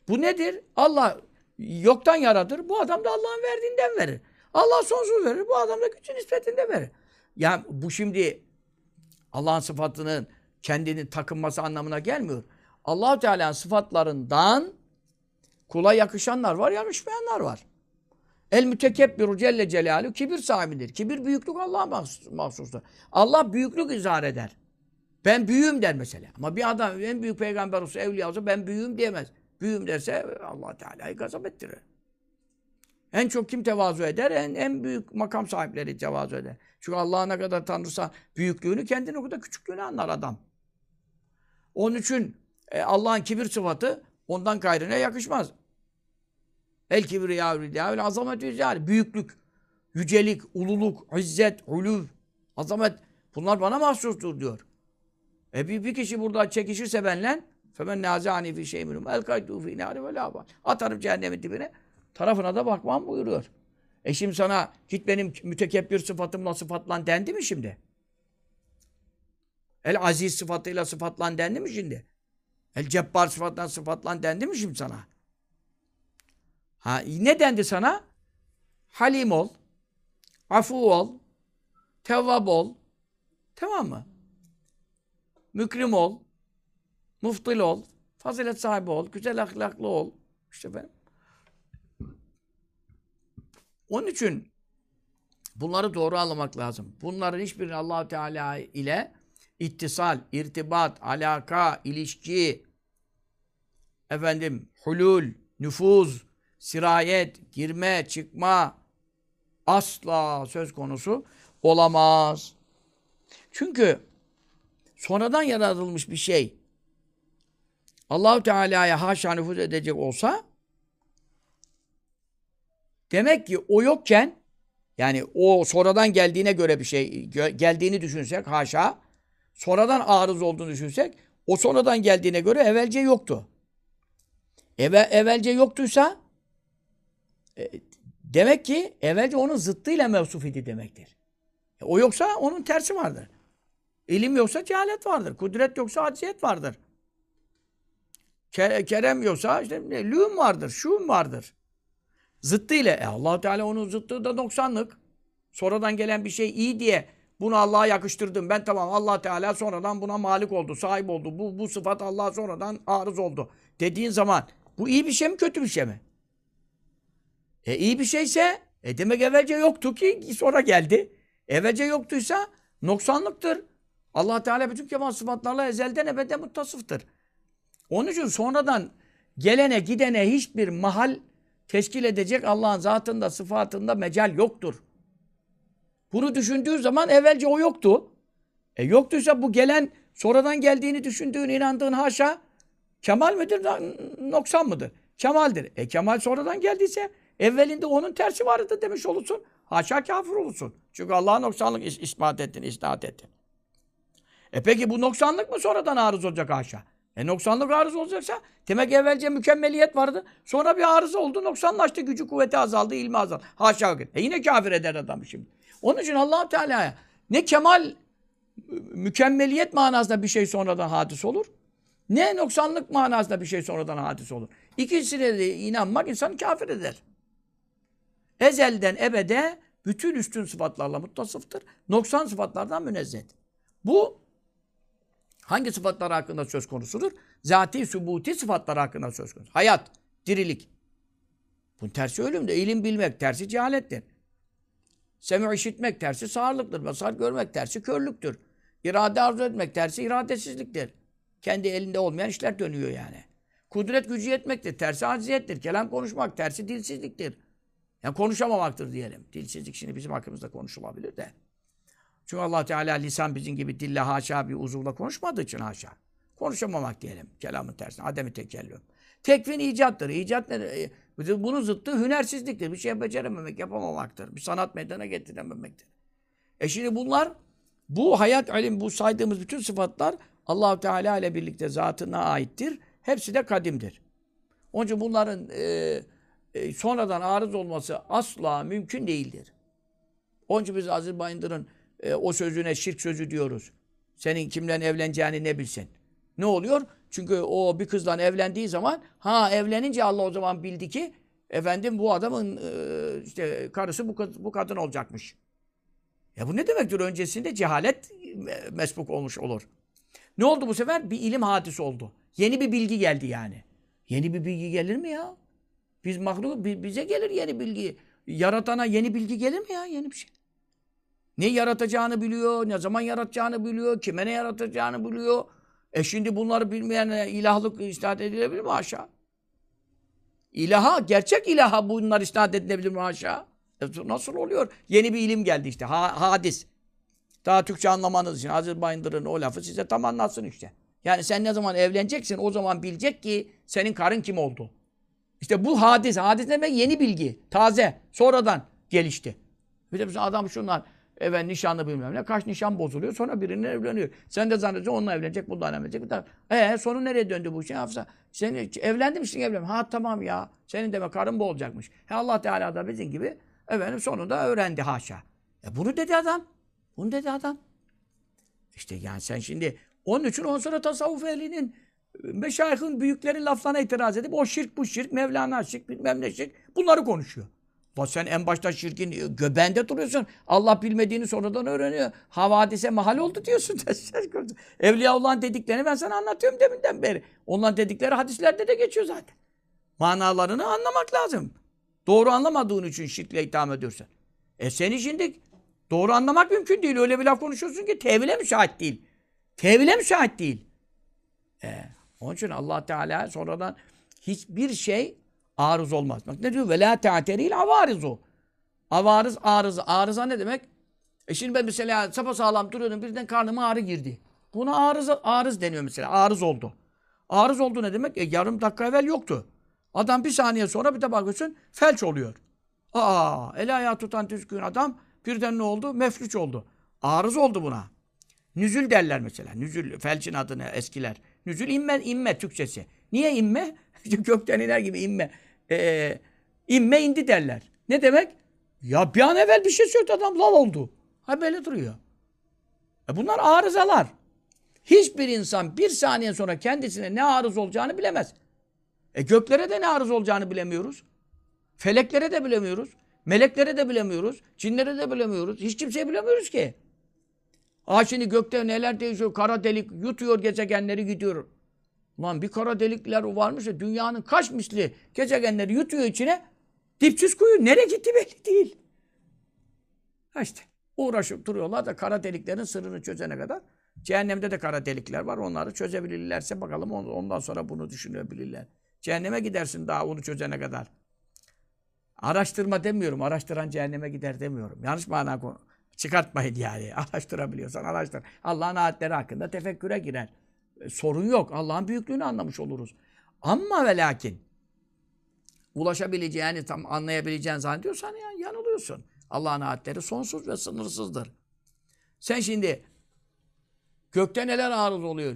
Bu nedir? Allah yoktan yaratır. Bu adam da Allah'ın verdiğinden verir. Allah sonsuz verir. Bu adam da gücü nispetinde verir. Yani bu şimdi Allah'ın sıfatının kendini takınması anlamına gelmiyor. allah Teala'nın sıfatlarından kula yakışanlar var, yakışmayanlar var. El mütekebbiru celle celaluhu kibir sahibidir. Kibir büyüklük Allah'a mahsustur. Allah büyüklük izhar eder. Ben büyüğüm der mesela. Ama bir adam en büyük peygamber olsa, evliya olsa ben büyüğüm diyemez. Büyüğüm derse allah Teala'yı gazap ettirir. En çok kim tevazu eder? En, en büyük makam sahipleri tevazu eder. Çünkü Allah'a ne kadar tanırsa büyüklüğünü kendini o kadar küçüklüğünü anlar adam. Onun için e, Allah'ın kibir sıfatı ondan gayrine yakışmaz. El kibir ya vel azamet yani büyüklük, yücelik, ululuk, izzet, uluv, azamet bunlar bana mahsustur diyor. E bir, bir kişi burada çekişirse benle femen nazani fi şey minhum el kaydu fi nari ve la Atarım cehennemin dibine. Tarafına da bakmam buyuruyor. E şimdi sana git benim mütekebbir sıfatımla sıfatlan dendi mi şimdi? El aziz sıfatıyla sıfatlan dendi mi şimdi? El cebbar sıfatlan sıfatlan dendi mi şimdi sana? Ha ne dendi sana? Halim ol, afu ol, tevvab ol. Tamam mı? Mükrim ol, muftil ol, fazilet sahibi ol, güzel ahlaklı ol. İşte ben. Onun için bunları doğru anlamak lazım. Bunların hiçbirini allah Teala ile ittisal, irtibat, alaka, ilişki, efendim, hulul, nüfuz, sirayet, girme, çıkma asla söz konusu olamaz. Çünkü sonradan yaratılmış bir şey Allahu Teala'ya haşa nüfuz edecek olsa demek ki o yokken yani o sonradan geldiğine göre bir şey geldiğini düşünsek haşa sonradan arız olduğunu düşünsek o sonradan geldiğine göre evvelce yoktu. Eve, evvelce yoktuysa e, demek ki evvelce onun zıttıyla mevsuf idi demektir. E, o yoksa onun tersi vardır. İlim yoksa cehalet vardır. Kudret yoksa acziyet vardır. Kerem yoksa işte lüğüm vardır, şuum vardır. Zıttı ile. E allah Teala onun zıttı da noksanlık. Sonradan gelen bir şey iyi diye bunu Allah'a yakıştırdım. Ben tamam allah Teala sonradan buna malik oldu, sahip oldu. Bu, bu sıfat Allah'a sonradan arız oldu. Dediğin zaman bu iyi bir şey mi kötü bir şey mi? E iyi bir şeyse e demek evvelce yoktu ki sonra geldi. Evvelce yoktuysa noksanlıktır. allah Teala bütün kemal sıfatlarla ezelden ebede muttasıftır. Onun için sonradan gelene gidene hiçbir mahal teşkil edecek Allah'ın zatında, sıfatında mecal yoktur. Bunu düşündüğü zaman evvelce o yoktu. E yoktuysa bu gelen sonradan geldiğini düşündüğün, inandığın haşa kemal midir, noksan mıdır? Kemaldir. E kemal sonradan geldiyse evvelinde onun tersi vardı demiş olursun. Haşa kafir olursun. Çünkü Allah'a noksanlık is ispat ettin, isnat ettin. E peki bu noksanlık mı sonradan arız olacak haşa? E noksanlık arız olacaksa demek evvelce mükemmeliyet vardı. Sonra bir arız oldu, noksanlaştı, gücü kuvveti azaldı, ilmi azaldı. Haşa. E yine kafir eder adam şimdi. Onun için allah Teala'ya ne kemal mükemmeliyet manasında bir şey sonradan hadis olur. Ne noksanlık manasında bir şey sonradan hadis olur. İkisine de inanmak insan kafir eder. Ezelden ebede bütün üstün sıfatlarla muttasıftır. Noksan sıfatlardan münezzehtir. Bu hangi sıfatlar hakkında söz konusudur? Zati, sübuti sıfatlar hakkında söz konusu. Hayat, dirilik. Bunun tersi ölümdür. İlim bilmek, tersi cehalettir. Semi işitmek, tersi sağırlıktır. Basar görmek, tersi körlüktür. İrade arzu etmek, tersi iradesizliktir. Kendi elinde olmayan işler dönüyor yani. Kudret gücü yetmektir, tersi aciziyettir. Kelam konuşmak, tersi dilsizliktir. Yani konuşamamaktır diyelim. Dilsizlik şimdi bizim hakkımızda konuşulabilir de. Çünkü allah Teala lisan bizim gibi dille haşa bir uzuvla konuşmadığı için haşa. Konuşamamak diyelim. Kelamın tersine. Ademi tekellüm. Tekvin icattır. İcat nedir? E, bunun zıttı hünersizliktir. Bir şey becerememek, yapamamaktır. Bir sanat meydana getirememektir. E şimdi bunlar, bu hayat, ilim, bu saydığımız bütün sıfatlar allah Teala ile birlikte zatına aittir. Hepsi de kadimdir. Onun için bunların e, e, sonradan arız olması asla mümkün değildir. Onun için biz Aziz Bayındır'ın e, o sözüne şirk sözü diyoruz. Senin kimle evleneceğini ne bilsin. Ne oluyor? Çünkü o bir kızla evlendiği zaman ha evlenince Allah o zaman bildi ki efendim bu adamın e, işte karısı bu, bu kadın olacakmış. Ya bu ne demektir? Öncesinde cehalet mesbuk olmuş olur. Ne oldu bu sefer? Bir ilim hadisi oldu. Yeni bir bilgi geldi yani. Yeni bir bilgi gelir mi ya? Biz mahluk bize gelir yeni bilgi. Yaratana yeni bilgi gelir mi ya? Yeni bir şey. Ne yaratacağını biliyor, ne zaman yaratacağını biliyor, kime ne yaratacağını biliyor. E şimdi bunları bilmeyen ilahlık istat edilebilir mi aşağı? İlaha, gerçek ilaha bunlar isnat edilebilir mi haşa? E, nasıl oluyor? Yeni bir ilim geldi işte. Ha, hadis. Daha Türkçe anlamanız için Aziz Bayındır'ın o lafı size tam anlatsın işte. Yani sen ne zaman evleneceksin o zaman bilecek ki senin karın kim oldu. İşte bu hadis. Hadis demek yeni bilgi. Taze. Sonradan gelişti. Bir de adam şunlar. Evet nişanlı bilmem ne. Kaç nişan bozuluyor. Sonra birine evleniyor. Sen de zannediyorsun onunla evlenecek, bundan evlenecek. Eee sonu nereye döndü bu şey Hafsa? Sen evlendi misin evlenme? Ha tamam ya. Senin demek karın bu olacakmış. He Allah Teala da bizim gibi efendim sonunda öğrendi haşa. E bunu dedi adam. Bunu dedi adam. İşte yani sen şimdi onun için ondan sonra tasavvuf ehlinin meşayihin büyüklerin laflarına itiraz edip o şirk bu şirk, Mevlana şirk, bilmem ne şirk bunları konuşuyor. Bak sen en başta şirkin göbeğinde duruyorsun. Allah bilmediğini sonradan öğreniyor. Havadise mahal oldu diyorsun. Evliyaullah'ın dediklerini ben sana anlatıyorum deminden beri. Onların dedikleri hadislerde de geçiyor zaten. Manalarını anlamak lazım. Doğru anlamadığın için şirkle itham ediyorsun. E seni şimdi doğru anlamak mümkün değil. Öyle bir laf konuşuyorsun ki tevhile müsait değil. Tevhile müsait değil. E, onun için allah Teala sonradan hiçbir şey arız olmaz. Bak ne diyor? Ve la te'ateril avarizu. Avarız, arızı. Arıza ne demek? E şimdi ben mesela sağlam duruyordum. Birden karnıma ağrı girdi. Buna arız, arız deniyor mesela. Arız oldu. Arız oldu ne demek? E, yarım dakika evvel yoktu. Adam bir saniye sonra bir de bakıyorsun felç oluyor. Aa, el ayağı tutan düzgün adam birden ne oldu? Meflüç oldu. Arız oldu buna. Nüzül derler mesela. Nüzül, felçin adını eskiler. Nüzül inme, inme Türkçesi. Niye inme? Gökten iner gibi inme. Ee, inme indi derler. Ne demek? Ya bir an evvel bir şey söyledi adam lal oldu. Ha böyle duruyor. E bunlar arızalar. Hiçbir insan bir saniye sonra kendisine ne arız olacağını bilemez. E göklere de ne arız olacağını bilemiyoruz. Feleklere de bilemiyoruz. Meleklere de bilemiyoruz. Cinlere de bilemiyoruz. Hiç kimseye bilemiyoruz ki. Ha şimdi gökte neler değişiyor? Kara delik yutuyor gezegenleri gidiyor. Lan bir kara delikler varmış ya dünyanın kaç misli gezegenleri yutuyor içine. Dipsiz kuyu. Nereye gitti belli değil. Ha işte uğraşıp duruyorlar da kara deliklerin sırrını çözene kadar. Cehennemde de kara delikler var. Onları çözebilirlerse bakalım ondan sonra bunu düşünebilirler. Cehenneme gidersin daha onu çözene kadar. Araştırma demiyorum. Araştıran cehenneme gider demiyorum. Yanlış mana konu. Çıkartmayın yani. Araştırabiliyorsan araştır. Allah'ın ayetleri hakkında tefekküre girer. E, sorun yok. Allah'ın büyüklüğünü anlamış oluruz. Ama ve lakin ulaşabileceğini tam anlayabileceğini zannediyorsan ya, yanılıyorsun. Allah'ın ayetleri sonsuz ve sınırsızdır. Sen şimdi gökte neler arız oluyor?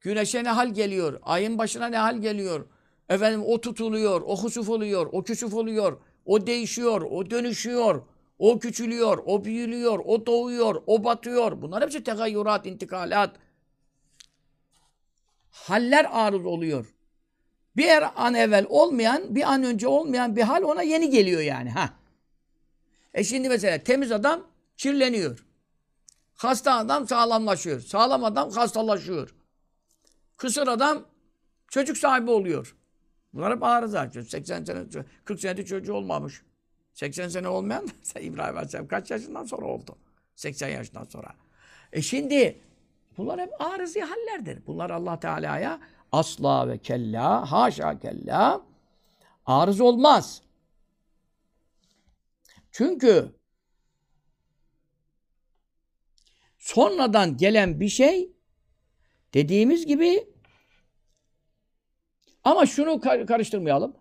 Güneşe ne hal geliyor? Ayın başına ne hal geliyor? Efendim o tutuluyor, o husuf oluyor, o küsuf oluyor, o değişiyor, o dönüşüyor, o küçülüyor, o büyülüyor, o doğuyor, o batıyor. Bunlar hepsi tegayyurat, intikalat. Haller arız oluyor. Bir an evvel olmayan, bir an önce olmayan bir hal ona yeni geliyor yani. ha. E şimdi mesela temiz adam kirleniyor. Hasta adam sağlamlaşıyor. Sağlam adam hastalaşıyor. Kısır adam çocuk sahibi oluyor. Bunlar hep arıza. 80 sene, 40 senede çocuğu olmamış. 80 sene olmayan da İbrahim Aleyhisselam kaç yaşından sonra oldu? 80 yaşından sonra. E şimdi bunlar hep arızi hallerdir. Bunlar Allah Teala'ya asla ve kella, haşa kella arız olmaz. Çünkü sonradan gelen bir şey dediğimiz gibi ama şunu karıştırmayalım.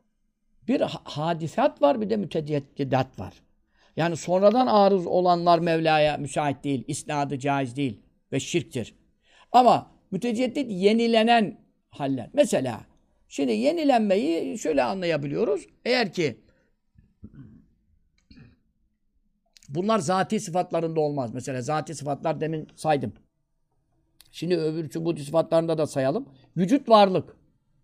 Bir hadisat var bir de müteceddidat var. Yani sonradan arız olanlar Mevla'ya müsait değil, isnadı caiz değil ve şirktir. Ama müteceddit yenilenen haller. Mesela şimdi yenilenmeyi şöyle anlayabiliyoruz. Eğer ki bunlar zati sıfatlarında olmaz. Mesela zati sıfatlar demin saydım. Şimdi öbür çubuğu sıfatlarında da sayalım. Vücut varlık.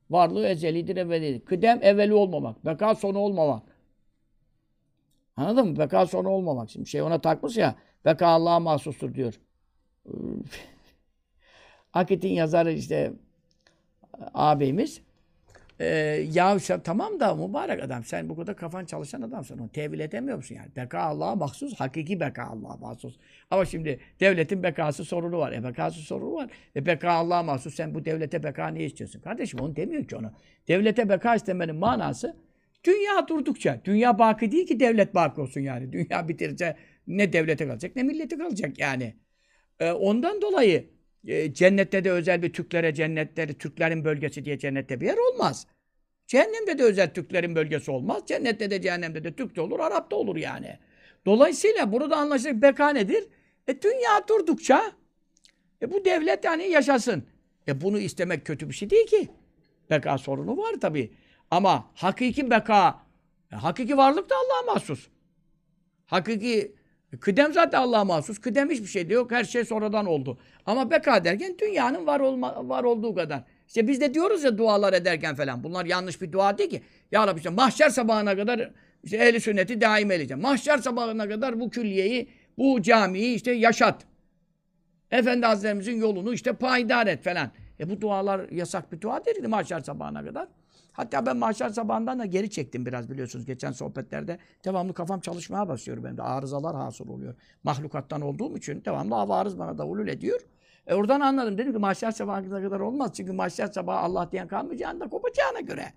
Varlığı ezelidir, ebedidir. Kıdem evveli olmamak. Beka sonu olmamak. Anladın mı? Beka sonu olmamak. Şimdi şey ona takmış ya. Beka Allah'a mahsustur diyor. Akit'in yazarı işte ağabeyimiz e, ya sen, tamam da mübarek adam sen bu kadar kafan çalışan adamsın. Onu tevil edemiyor musun yani? Beka Allah'a mahsus, hakiki beka Allah'a mahsus. Ama şimdi devletin bekası sorunu var. E bekası sorunu var. E beka Allah'a mahsus. Sen bu devlete beka niye istiyorsun? Kardeşim onu demiyor ki onu. Devlete beka istemenin manası Dünya durdukça. Dünya baki değil ki devlet baki olsun yani. Dünya bitirince ne devlete kalacak ne millete kalacak yani. Ee, ondan dolayı e, cennette de özel bir Türklere cennetleri, Türklerin bölgesi diye cennette bir yer olmaz. Cehennemde de özel Türklerin bölgesi olmaz. Cennette de cehennemde de Türk de olur, Arap da olur yani. Dolayısıyla burada anlaşılacak beka nedir? E, dünya durdukça e, bu devlet yani yaşasın. E, bunu istemek kötü bir şey değil ki. Beka sorunu var tabii. Ama hakiki beka, e, hakiki varlık da Allah'a mahsus. Hakiki kıdem zaten Allah'a mahsus. Kıdem hiçbir şey de yok. Her şey sonradan oldu. Ama beka derken dünyanın var olma, var olduğu kadar. İşte biz de diyoruz ya dualar ederken falan. Bunlar yanlış bir dua değil ki. Ya Rabbi işte mahşer sabahına kadar işte ehli sünneti daim edeceğim. Mahşer sabahına kadar bu külliyeyi, bu camiyi işte yaşat. Efendi Hazretlerimizin yolunu işte payidar et falan. E bu dualar yasak bir dua değildi mahşer sabahına kadar. Hatta ben mahşer sabahından da geri çektim biraz biliyorsunuz geçen sohbetlerde. Devamlı kafam çalışmaya başlıyor benim de. Arızalar hasıl oluyor. Mahlukattan olduğum için devamlı avarız bana davulül ediyor. E oradan anladım. Dedim ki mahşer sabahına kadar olmaz. Çünkü mahşer sabahı Allah diyen kalmayacağında kopacağına göre.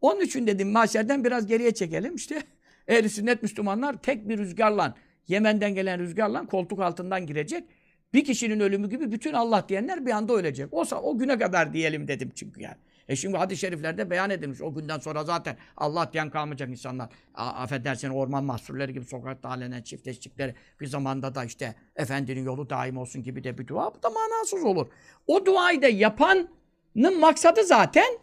Onun için dedim mahşerden biraz geriye çekelim. İşte ehl sünnet Müslümanlar tek bir rüzgarla, Yemen'den gelen rüzgarla koltuk altından girecek. Bir kişinin ölümü gibi bütün Allah diyenler bir anda ölecek. Olsa o güne kadar diyelim dedim çünkü yani. E şimdi hadis-i şeriflerde beyan edilmiş. O günden sonra zaten Allah diyen kalmayacak insanlar. A affedersin orman mahsulleri gibi sokakta halenen çiftleştikleri bir zamanda da işte efendinin yolu daim olsun gibi de bir dua. Bu da manasız olur. O duayı da yapanın maksadı zaten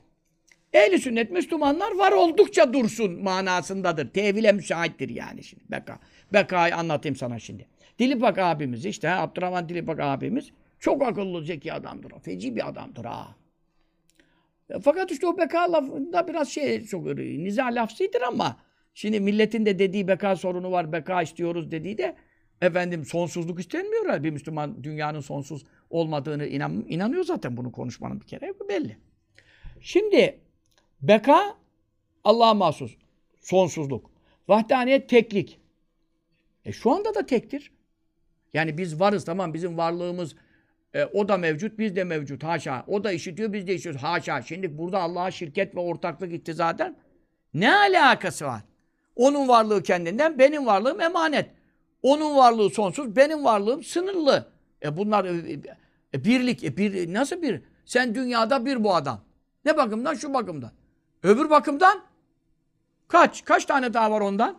Ehli sünnet Müslümanlar var oldukça dursun manasındadır. Tevile müsaittir yani şimdi. Beka. Beka'yı anlatayım sana şimdi. Dilipak abimiz işte Abdurrahman Dilipak abimiz çok akıllı zeki adamdır o. Feci bir adamdır ha. Fakat işte o beka lafında biraz şey çok niza lafzıdır ama şimdi milletin de dediği beka sorunu var. Beka istiyoruz dediği de efendim sonsuzluk istenmiyor. Bir Müslüman dünyanın sonsuz olmadığını inan, inanıyor zaten bunu konuşmanın bir kere bu belli. Şimdi beka Allah'a mahsus. Sonsuzluk. Vahdaniyet teklik. E şu anda da tektir. Yani biz varız tamam bizim varlığımız e, o da mevcut biz de mevcut haşa. O da işitiyor biz de işitiyoruz haşa. Şimdi burada Allah'a şirket ve ortaklık iktizaden ne alakası var? Onun varlığı kendinden benim varlığım emanet. Onun varlığı sonsuz benim varlığım sınırlı. E bunlar e, e, birlik e, bir, nasıl bir? Sen dünyada bir bu adam. Ne bakımdan? Şu bakımdan. Öbür bakımdan kaç? Kaç tane daha var ondan?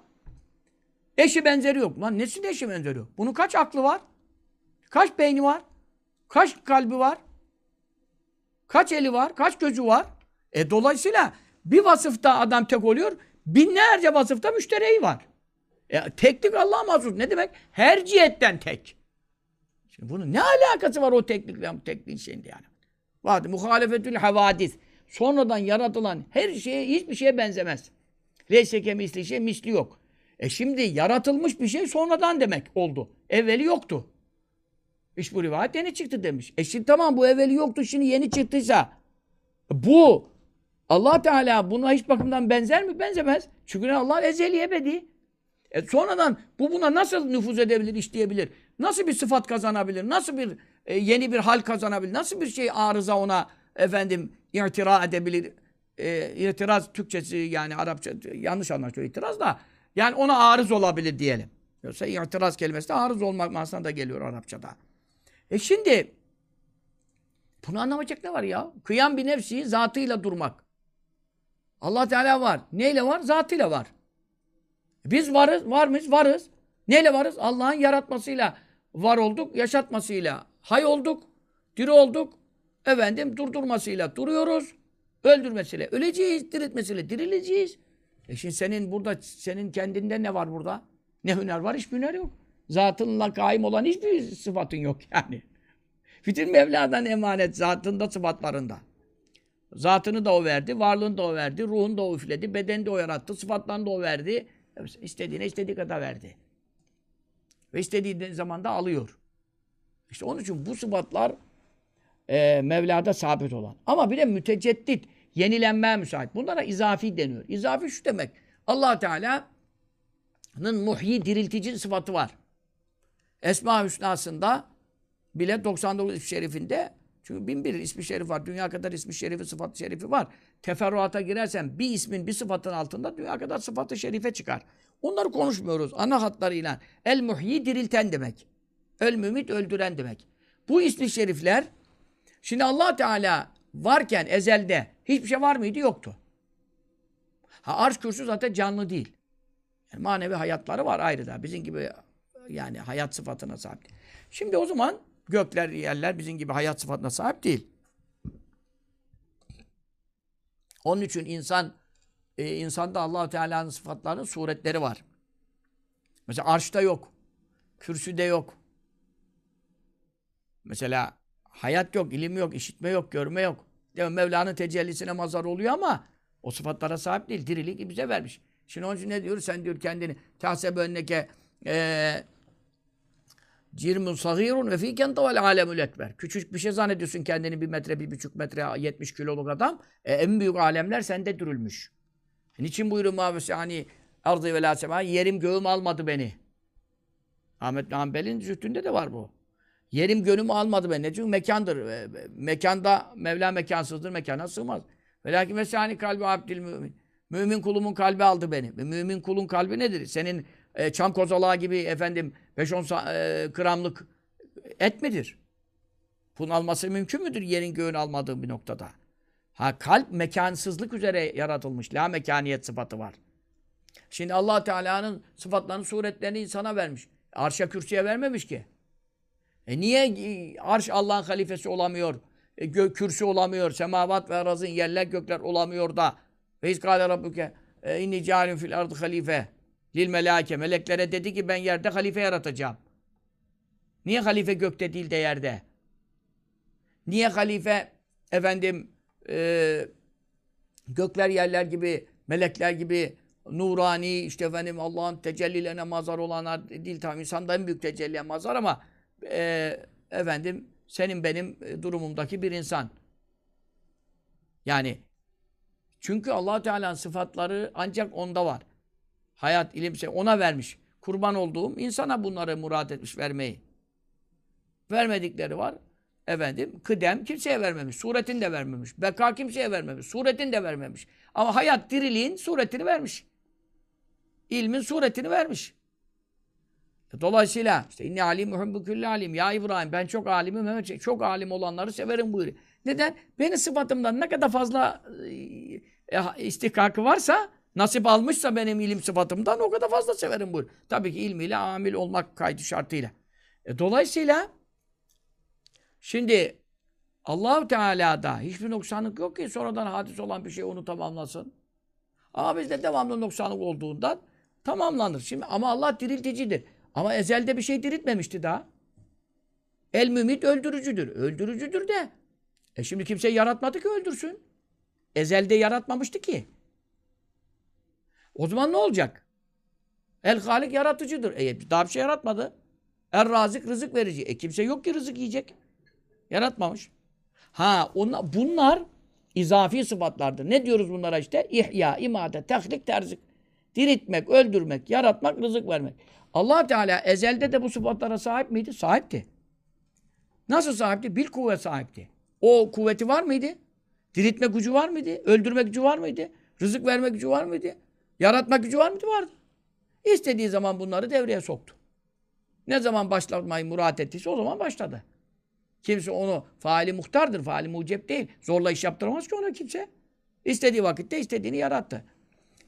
Eşi benzeri yok. Lan nesinin eşi benzeri yok? Bunun kaç aklı var? Kaç beyni var? Kaç kalbi var? Kaç eli var? Kaç gözü var? E dolayısıyla bir vasıfta adam tek oluyor. Binlerce vasıfta müştereği var. E, teklik Allah'a mahsus. Ne demek? Her cihetten tek. Şimdi bunun ne alakası var o teklikle bu tekliğin şeyinde yani? Vardı. Muhalefetül havadis. Sonradan yaratılan her şeye hiçbir şeye benzemez. Leyseke misli şey misli yok. E şimdi yaratılmış bir şey sonradan demek oldu. Evveli yoktu. İş bu rivayet yeni çıktı demiş. E şimdi tamam bu evveli yoktu şimdi yeni çıktıysa bu Allah Teala buna hiç bakımdan benzer mi? Benzemez. Çünkü Allah ezeli ebedi. E sonradan bu buna nasıl nüfuz edebilir, işleyebilir? Nasıl bir sıfat kazanabilir? Nasıl bir e, yeni bir hal kazanabilir? Nasıl bir şey arıza ona efendim itira edebilir? E, itiraz Türkçesi yani Arapça yanlış anlaşılıyor itiraz da yani ona arız olabilir diyelim. Yoksa itiraz kelimesi de arız olmak manasına da geliyor Arapçada. E şimdi bunu anlamayacak ne var ya? Kıyam bir nefsi zatıyla durmak. Allah Teala var. Neyle var? Zatıyla var. Biz varız, var mıyız? Varız. Neyle varız? Allah'ın yaratmasıyla var olduk, yaşatmasıyla hay olduk, diri olduk. Efendim durdurmasıyla duruyoruz, öldürmesiyle öleceğiz, diriltmesiyle dirileceğiz. E şimdi senin burada, senin kendinde ne var burada? Ne hüner var? Hiçbir hüner yok. Zatınla kaim olan hiçbir sıfatın yok yani. Bütün Mevla'dan emanet zatında sıfatlarında. Zatını da o verdi, varlığını da o verdi, ruhunu da o üfledi, bedeni de o yarattı, sıfatlarını da o verdi. İstediğine istediği kadar verdi. Ve istediği zaman da alıyor. İşte onun için bu sıfatlar e, Mevla'da sabit olan. Ama bir de müteceddit, yenilenmeye müsait. Bunlara izafi deniyor. İzafi şu demek. allah Teala'nın muhyi, diriltici sıfatı var. Esma Hüsna'sında bile 99 ismi şerifinde çünkü bin bir ismi şerif var. Dünya kadar ismi şerifi, sıfatı şerifi var. teferruata girersen bir ismin bir sıfatın altında dünya kadar sıfatı şerife çıkar. Onları konuşmuyoruz ana hatlarıyla. El muhyi dirilten demek. El mümit öldüren demek. Bu ismi şerifler şimdi Allah Teala varken ezelde hiçbir şey var mıydı? Yoktu. Ha arş kürsü zaten canlı değil. Yani manevi hayatları var ayrı da. Bizim gibi yani hayat sıfatına sahip değil. Şimdi o zaman gökler, yerler bizim gibi hayat sıfatına sahip değil. Onun için insan e, insanda Allahu Teala'nın sıfatlarının suretleri var. Mesela arşta yok. Kürsüde yok. Mesela hayat yok, ilim yok, işitme yok, görme yok. Mi? Mevla'nın tecellisine mazhar oluyor ama o sıfatlara sahip değil. Dirilik bize vermiş. Şimdi onun için ne diyor? Sen diyor kendini tahsebe önneke eee Cirmun sagirun ve fîken tavel alemül ekber. Küçük bir şey zannediyorsun kendini bir metre, bir buçuk metre, 70 kiloluk adam. E, en büyük alemler sende dürülmüş. Niçin buyuruyor mavesi hani ardı ve la yerim göğüm almadı beni. Ahmet Hanbel'in zühtünde de var bu. Yerim gönlümü almadı beni. Çünkü mekandır. E, Mekanda Mevla mekansızdır. Mekana sığmaz. Ve lakin mesani kalbi abdil mümin. Mümin kulumun kalbi aldı beni. Mümin kulun kalbi nedir? Senin e, çam kozalağı gibi efendim 5-10 e, gramlık et midir? Bunun alması mümkün müdür yerin göğün almadığı bir noktada? Ha kalp mekansızlık üzere yaratılmış. La mekaniyet sıfatı var. Şimdi allah Teala'nın sıfatlarını, suretlerini insana vermiş. Arşa kürsüye vermemiş ki. E niye e, arş Allah'ın halifesi olamıyor? E, gök kürsü olamıyor. Semavat ve arazın yerler gökler olamıyor da. Ve izgâle rabbuke e, inni câlin fil ardı halife. Lil melâke. Meleklere dedi ki ben yerde halife yaratacağım. Niye halife gökte değil de yerde? Niye halife efendim e, gökler yerler gibi melekler gibi nurani işte efendim Allah'ın tecellilerine mazhar olanlar değil tabi insan da en büyük tecelliye mazhar ama e, efendim senin benim durumumdaki bir insan. Yani çünkü allah Teala'nın sıfatları ancak onda var. Hayat, ilim, şey ona vermiş. Kurban olduğum insana bunları murat etmiş vermeyi. Vermedikleri var. Efendim, kıdem kimseye vermemiş. Suretini de vermemiş. Beka kimseye vermemiş. Suretini de vermemiş. Ama hayat, diriliğin suretini vermiş. İlmin suretini vermiş. Dolayısıyla işte inni alim muhibbu külli alim. Ya İbrahim ben çok alimim. Evet, çok alim olanları severim buyuruyor. Neden? Benim sıfatımdan ne kadar fazla e, istihkakı varsa nasip almışsa benim ilim sıfatımdan o kadar fazla severim buyur. Tabii ki ilmiyle amil olmak kaydı şartıyla. E, dolayısıyla şimdi Allahu Teala'da hiçbir noksanlık yok ki sonradan hadis olan bir şey onu tamamlasın. Ama bizde devamlı noksanlık olduğundan tamamlanır. Şimdi ama Allah dirilticidir. Ama ezelde bir şey diriltmemişti daha. El mümit öldürücüdür. Öldürücüdür de. E şimdi kimse yaratmadı ki öldürsün. Ezelde yaratmamıştı ki. O zaman ne olacak? El Halik yaratıcıdır. E daha bir şey yaratmadı. Er Razik rızık verici. E kimse yok ki rızık yiyecek. Yaratmamış. Ha onlar, bunlar izafi sıfatlardır. Ne diyoruz bunlara işte? İhya, imade, tehlik, terzik. Diriltmek, öldürmek, yaratmak, rızık vermek. allah Teala ezelde de bu sıfatlara sahip miydi? Sahipti. Nasıl sahipti? Bir kuvvet sahipti. O kuvveti var mıydı? Diriltme gücü var mıydı? Öldürme gücü var mıydı? Rızık verme gücü var mıydı? Yaratma gücü var mıydı? Vardı. İstediği zaman bunları devreye soktu. Ne zaman başlamayı murat ettiyse o zaman başladı. Kimse onu faali muhtardır, faali mucep değil. Zorla iş yaptıramaz ki ona kimse. İstediği vakitte istediğini yarattı.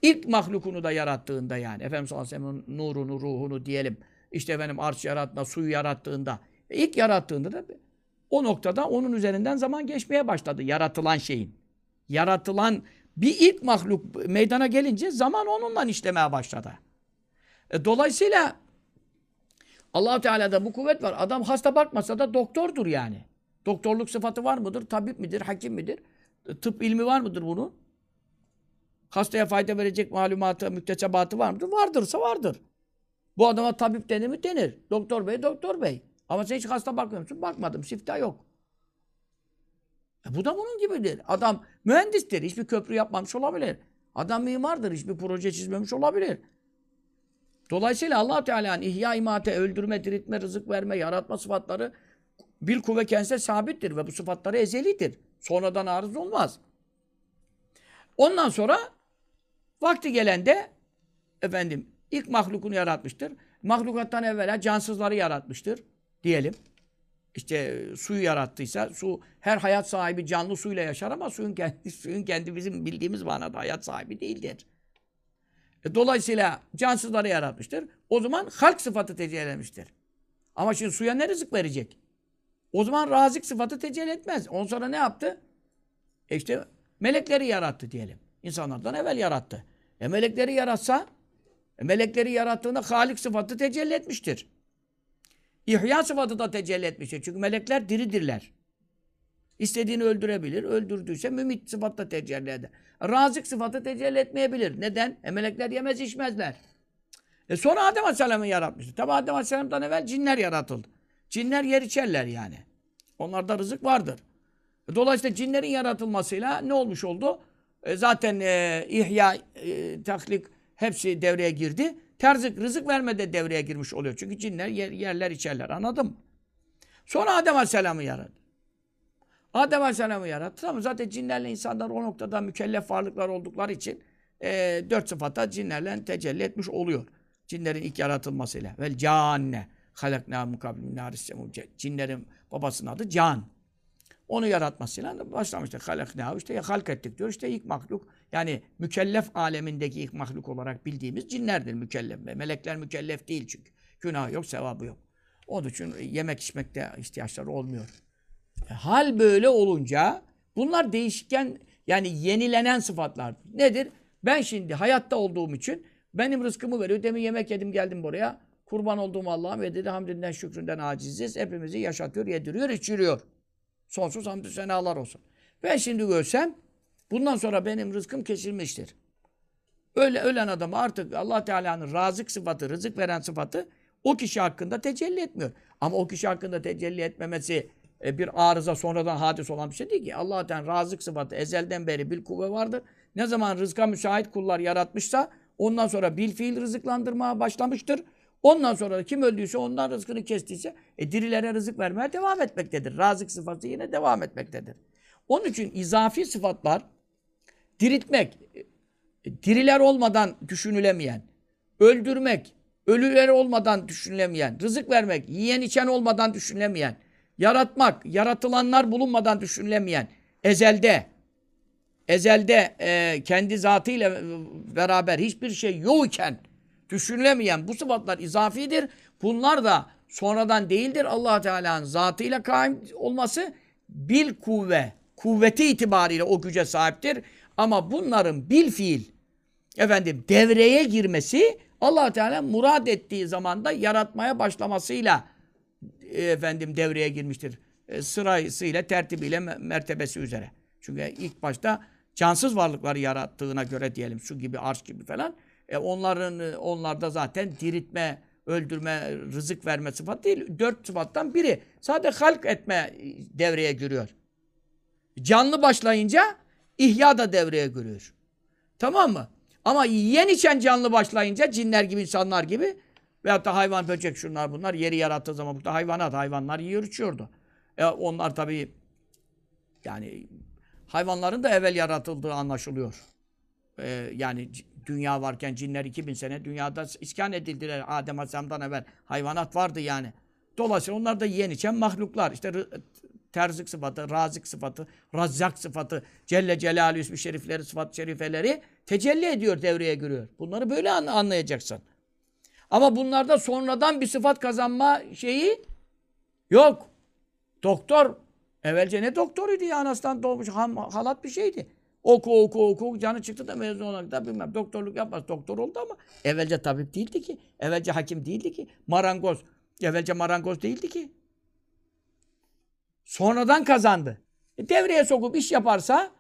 İlk mahlukunu da yarattığında yani. Efendimiz sallallahu aleyhi ve sellem'in nurunu, ruhunu diyelim. İşte efendim arş yaratma, suyu yarattığında. ilk yarattığında da o noktada onun üzerinden zaman geçmeye başladı. Yaratılan şeyin. Yaratılan bir ilk mahluk meydana gelince zaman onunla işlemeye başladı. E, dolayısıyla allah Teala'da bu kuvvet var. Adam hasta bakmasa da doktordur yani. Doktorluk sıfatı var mıdır? Tabip midir? Hakim midir? E, tıp ilmi var mıdır bunun? Hastaya fayda verecek malumatı, müktesebatı var mıdır? Vardırsa vardır. Bu adama tabip denir mi? Denir. Doktor bey, doktor bey. Ama sen hiç hasta bakmıyor musun? Bakmadım. Sifta yok. E bu da bunun gibidir. Adam mühendistir. Hiçbir köprü yapmamış olabilir. Adam mimardır. Hiçbir proje çizmemiş olabilir. Dolayısıyla allah Teala'nın ihya imate, öldürme, diriltme, rızık verme, yaratma sıfatları bir kuvve kendisine sabittir ve bu sıfatları ezelidir. Sonradan arız olmaz. Ondan sonra vakti gelende efendim ilk mahlukunu yaratmıştır. Mahlukattan evvela cansızları yaratmıştır diyelim. İşte e, suyu yarattıysa su her hayat sahibi canlı suyla yaşar ama suyun kendi suyun kendi bizim bildiğimiz manada hayat sahibi değildir. E, dolayısıyla cansızları yaratmıştır. O zaman halk sıfatı tecellilemiştir. Ama şimdi suya ne rızık verecek? O zaman razık sıfatı tecelli etmez. Ondan sonra ne yaptı? E işte melekleri yarattı diyelim. İnsanlardan evvel yarattı. E melekleri yaratsa, e melekleri yarattığında halik sıfatı tecelli etmiştir. İhya sıfatı da tecelli etmiştir. Çünkü melekler diridirler. İstediğini öldürebilir. Öldürdüyse mümit sıfatı da tecelli eder. Razık sıfatı tecelli etmeyebilir. Neden? E melekler yemez içmezler. E sonra Adem Aleyhisselam'ı yaratmıştı. Tabi Adem Aleyhisselam'dan evvel cinler yaratıldı. Cinler yer içerler yani. Onlarda rızık vardır. E, Dolayısıyla cinlerin yaratılmasıyla ne olmuş oldu? E, zaten e, ihya, e, taklik hepsi devreye girdi. Terzik, rızık verme de devreye girmiş oluyor. Çünkü cinler yer, yerler içerler. Anladın mı? Sonra Adem Aleyhisselam'ı yarattı. Adem Aleyhisselam'ı yarattı ama zaten cinlerle insanlar o noktada mükellef varlıklar oldukları için e, dört sıfata cinlerle tecelli etmiş oluyor. Cinlerin ilk yaratılmasıyla. Vel canne halakna mukablim naris Cinlerin babasının adı Can. Onu yaratmasıyla başlamıştı. Halakna işte ya halk ettik diyor. İşte ilk mahluk yani mükellef alemindeki ilk mahluk olarak bildiğimiz cinlerdir mükellef. Melekler mükellef değil çünkü. Günah yok, sevabı yok. Onun için yemek içmekte ihtiyaçları olmuyor. E, Hal böyle olunca bunlar değişken yani yenilenen sıfatlar. Nedir? Ben şimdi hayatta olduğum için benim rızkımı veriyor. Demin yemek yedim geldim buraya. Kurban olduğum Allah'ım ve dedi hamdinden şükründen aciziz. Hepimizi yaşatıyor, yediriyor, içiriyor. Sonsuz hamdü senalar olsun. Ben şimdi ölsem bundan sonra benim rızkım kesilmiştir. Öyle ölen adam artık Allah Teala'nın razık sıfatı, rızık veren sıfatı o kişi hakkında tecelli etmiyor. Ama o kişi hakkında tecelli etmemesi e, bir arıza sonradan hadis olan bir şey değil ki. Allah Teala razık sıfatı ezelden beri bir kuvve vardır. Ne zaman rızka müsait kullar yaratmışsa ondan sonra bil fiil rızıklandırmaya başlamıştır. Ondan sonra kim öldüyse ondan rızkını kestiyse e, dirilere rızık vermeye devam etmektedir. Razık sıfatı yine devam etmektedir. Onun için izafi sıfatlar diriltmek, diriler olmadan düşünülemeyen, öldürmek, ölüler olmadan düşünülemeyen, rızık vermek, yiyen içen olmadan düşünülemeyen, yaratmak, yaratılanlar bulunmadan düşünülemeyen, ezelde, ezelde e, kendi zatıyla beraber hiçbir şey yok iken düşünülemeyen bu sıfatlar izafidir. Bunlar da sonradan değildir. allah Teala'nın zatıyla kaim olması bil kuvve, kuvveti itibariyle o güce sahiptir. Ama bunların bil fiil, efendim devreye girmesi allah Teala murad ettiği zamanda yaratmaya başlamasıyla e, efendim devreye girmiştir. E, sırasıyla, tertibiyle, me- mertebesi üzere. Çünkü ilk başta cansız varlıkları yarattığına göre diyelim su gibi, arş gibi falan. E, onların e, onlarda zaten diriltme, öldürme, rızık verme sıfat değil. Dört sıfattan biri. Sadece halk etme e, devreye giriyor. Canlı başlayınca ihya da devreye giriyor. Tamam mı? Ama yiyen içen canlı başlayınca cinler gibi, insanlar gibi veyahut da hayvan, böcek şunlar bunlar yeri yarattığı zaman burada hayvanat, hayvanlar yiyor içiyordu. E, onlar tabii yani hayvanların da evvel yaratıldığı anlaşılıyor. E, yani dünya varken cinler 2000 sene dünyada iskan edildiler. Adem Aleyhisselam'dan evvel hayvanat vardı yani. Dolayısıyla onlar da yiyen içen mahluklar. İşte terzik sıfatı, razik sıfatı, razzak sıfatı, Celle Celaluhu ismi şerifleri, sıfat şerifeleri tecelli ediyor, devreye giriyor. Bunları böyle an- anlayacaksın. Ama bunlarda sonradan bir sıfat kazanma şeyi yok. Doktor, evvelce ne doktoruydu ya anasından doğmuş ham, halat bir şeydi. Oku oku oku canı çıktı da mezun olarak da bilmem doktorluk yapmaz. Doktor oldu ama evvelce tabip değildi ki. Evvelce hakim değildi ki. Marangoz. Evvelce marangoz değildi ki. Sonradan kazandı. E, devreye sokup iş yaparsa,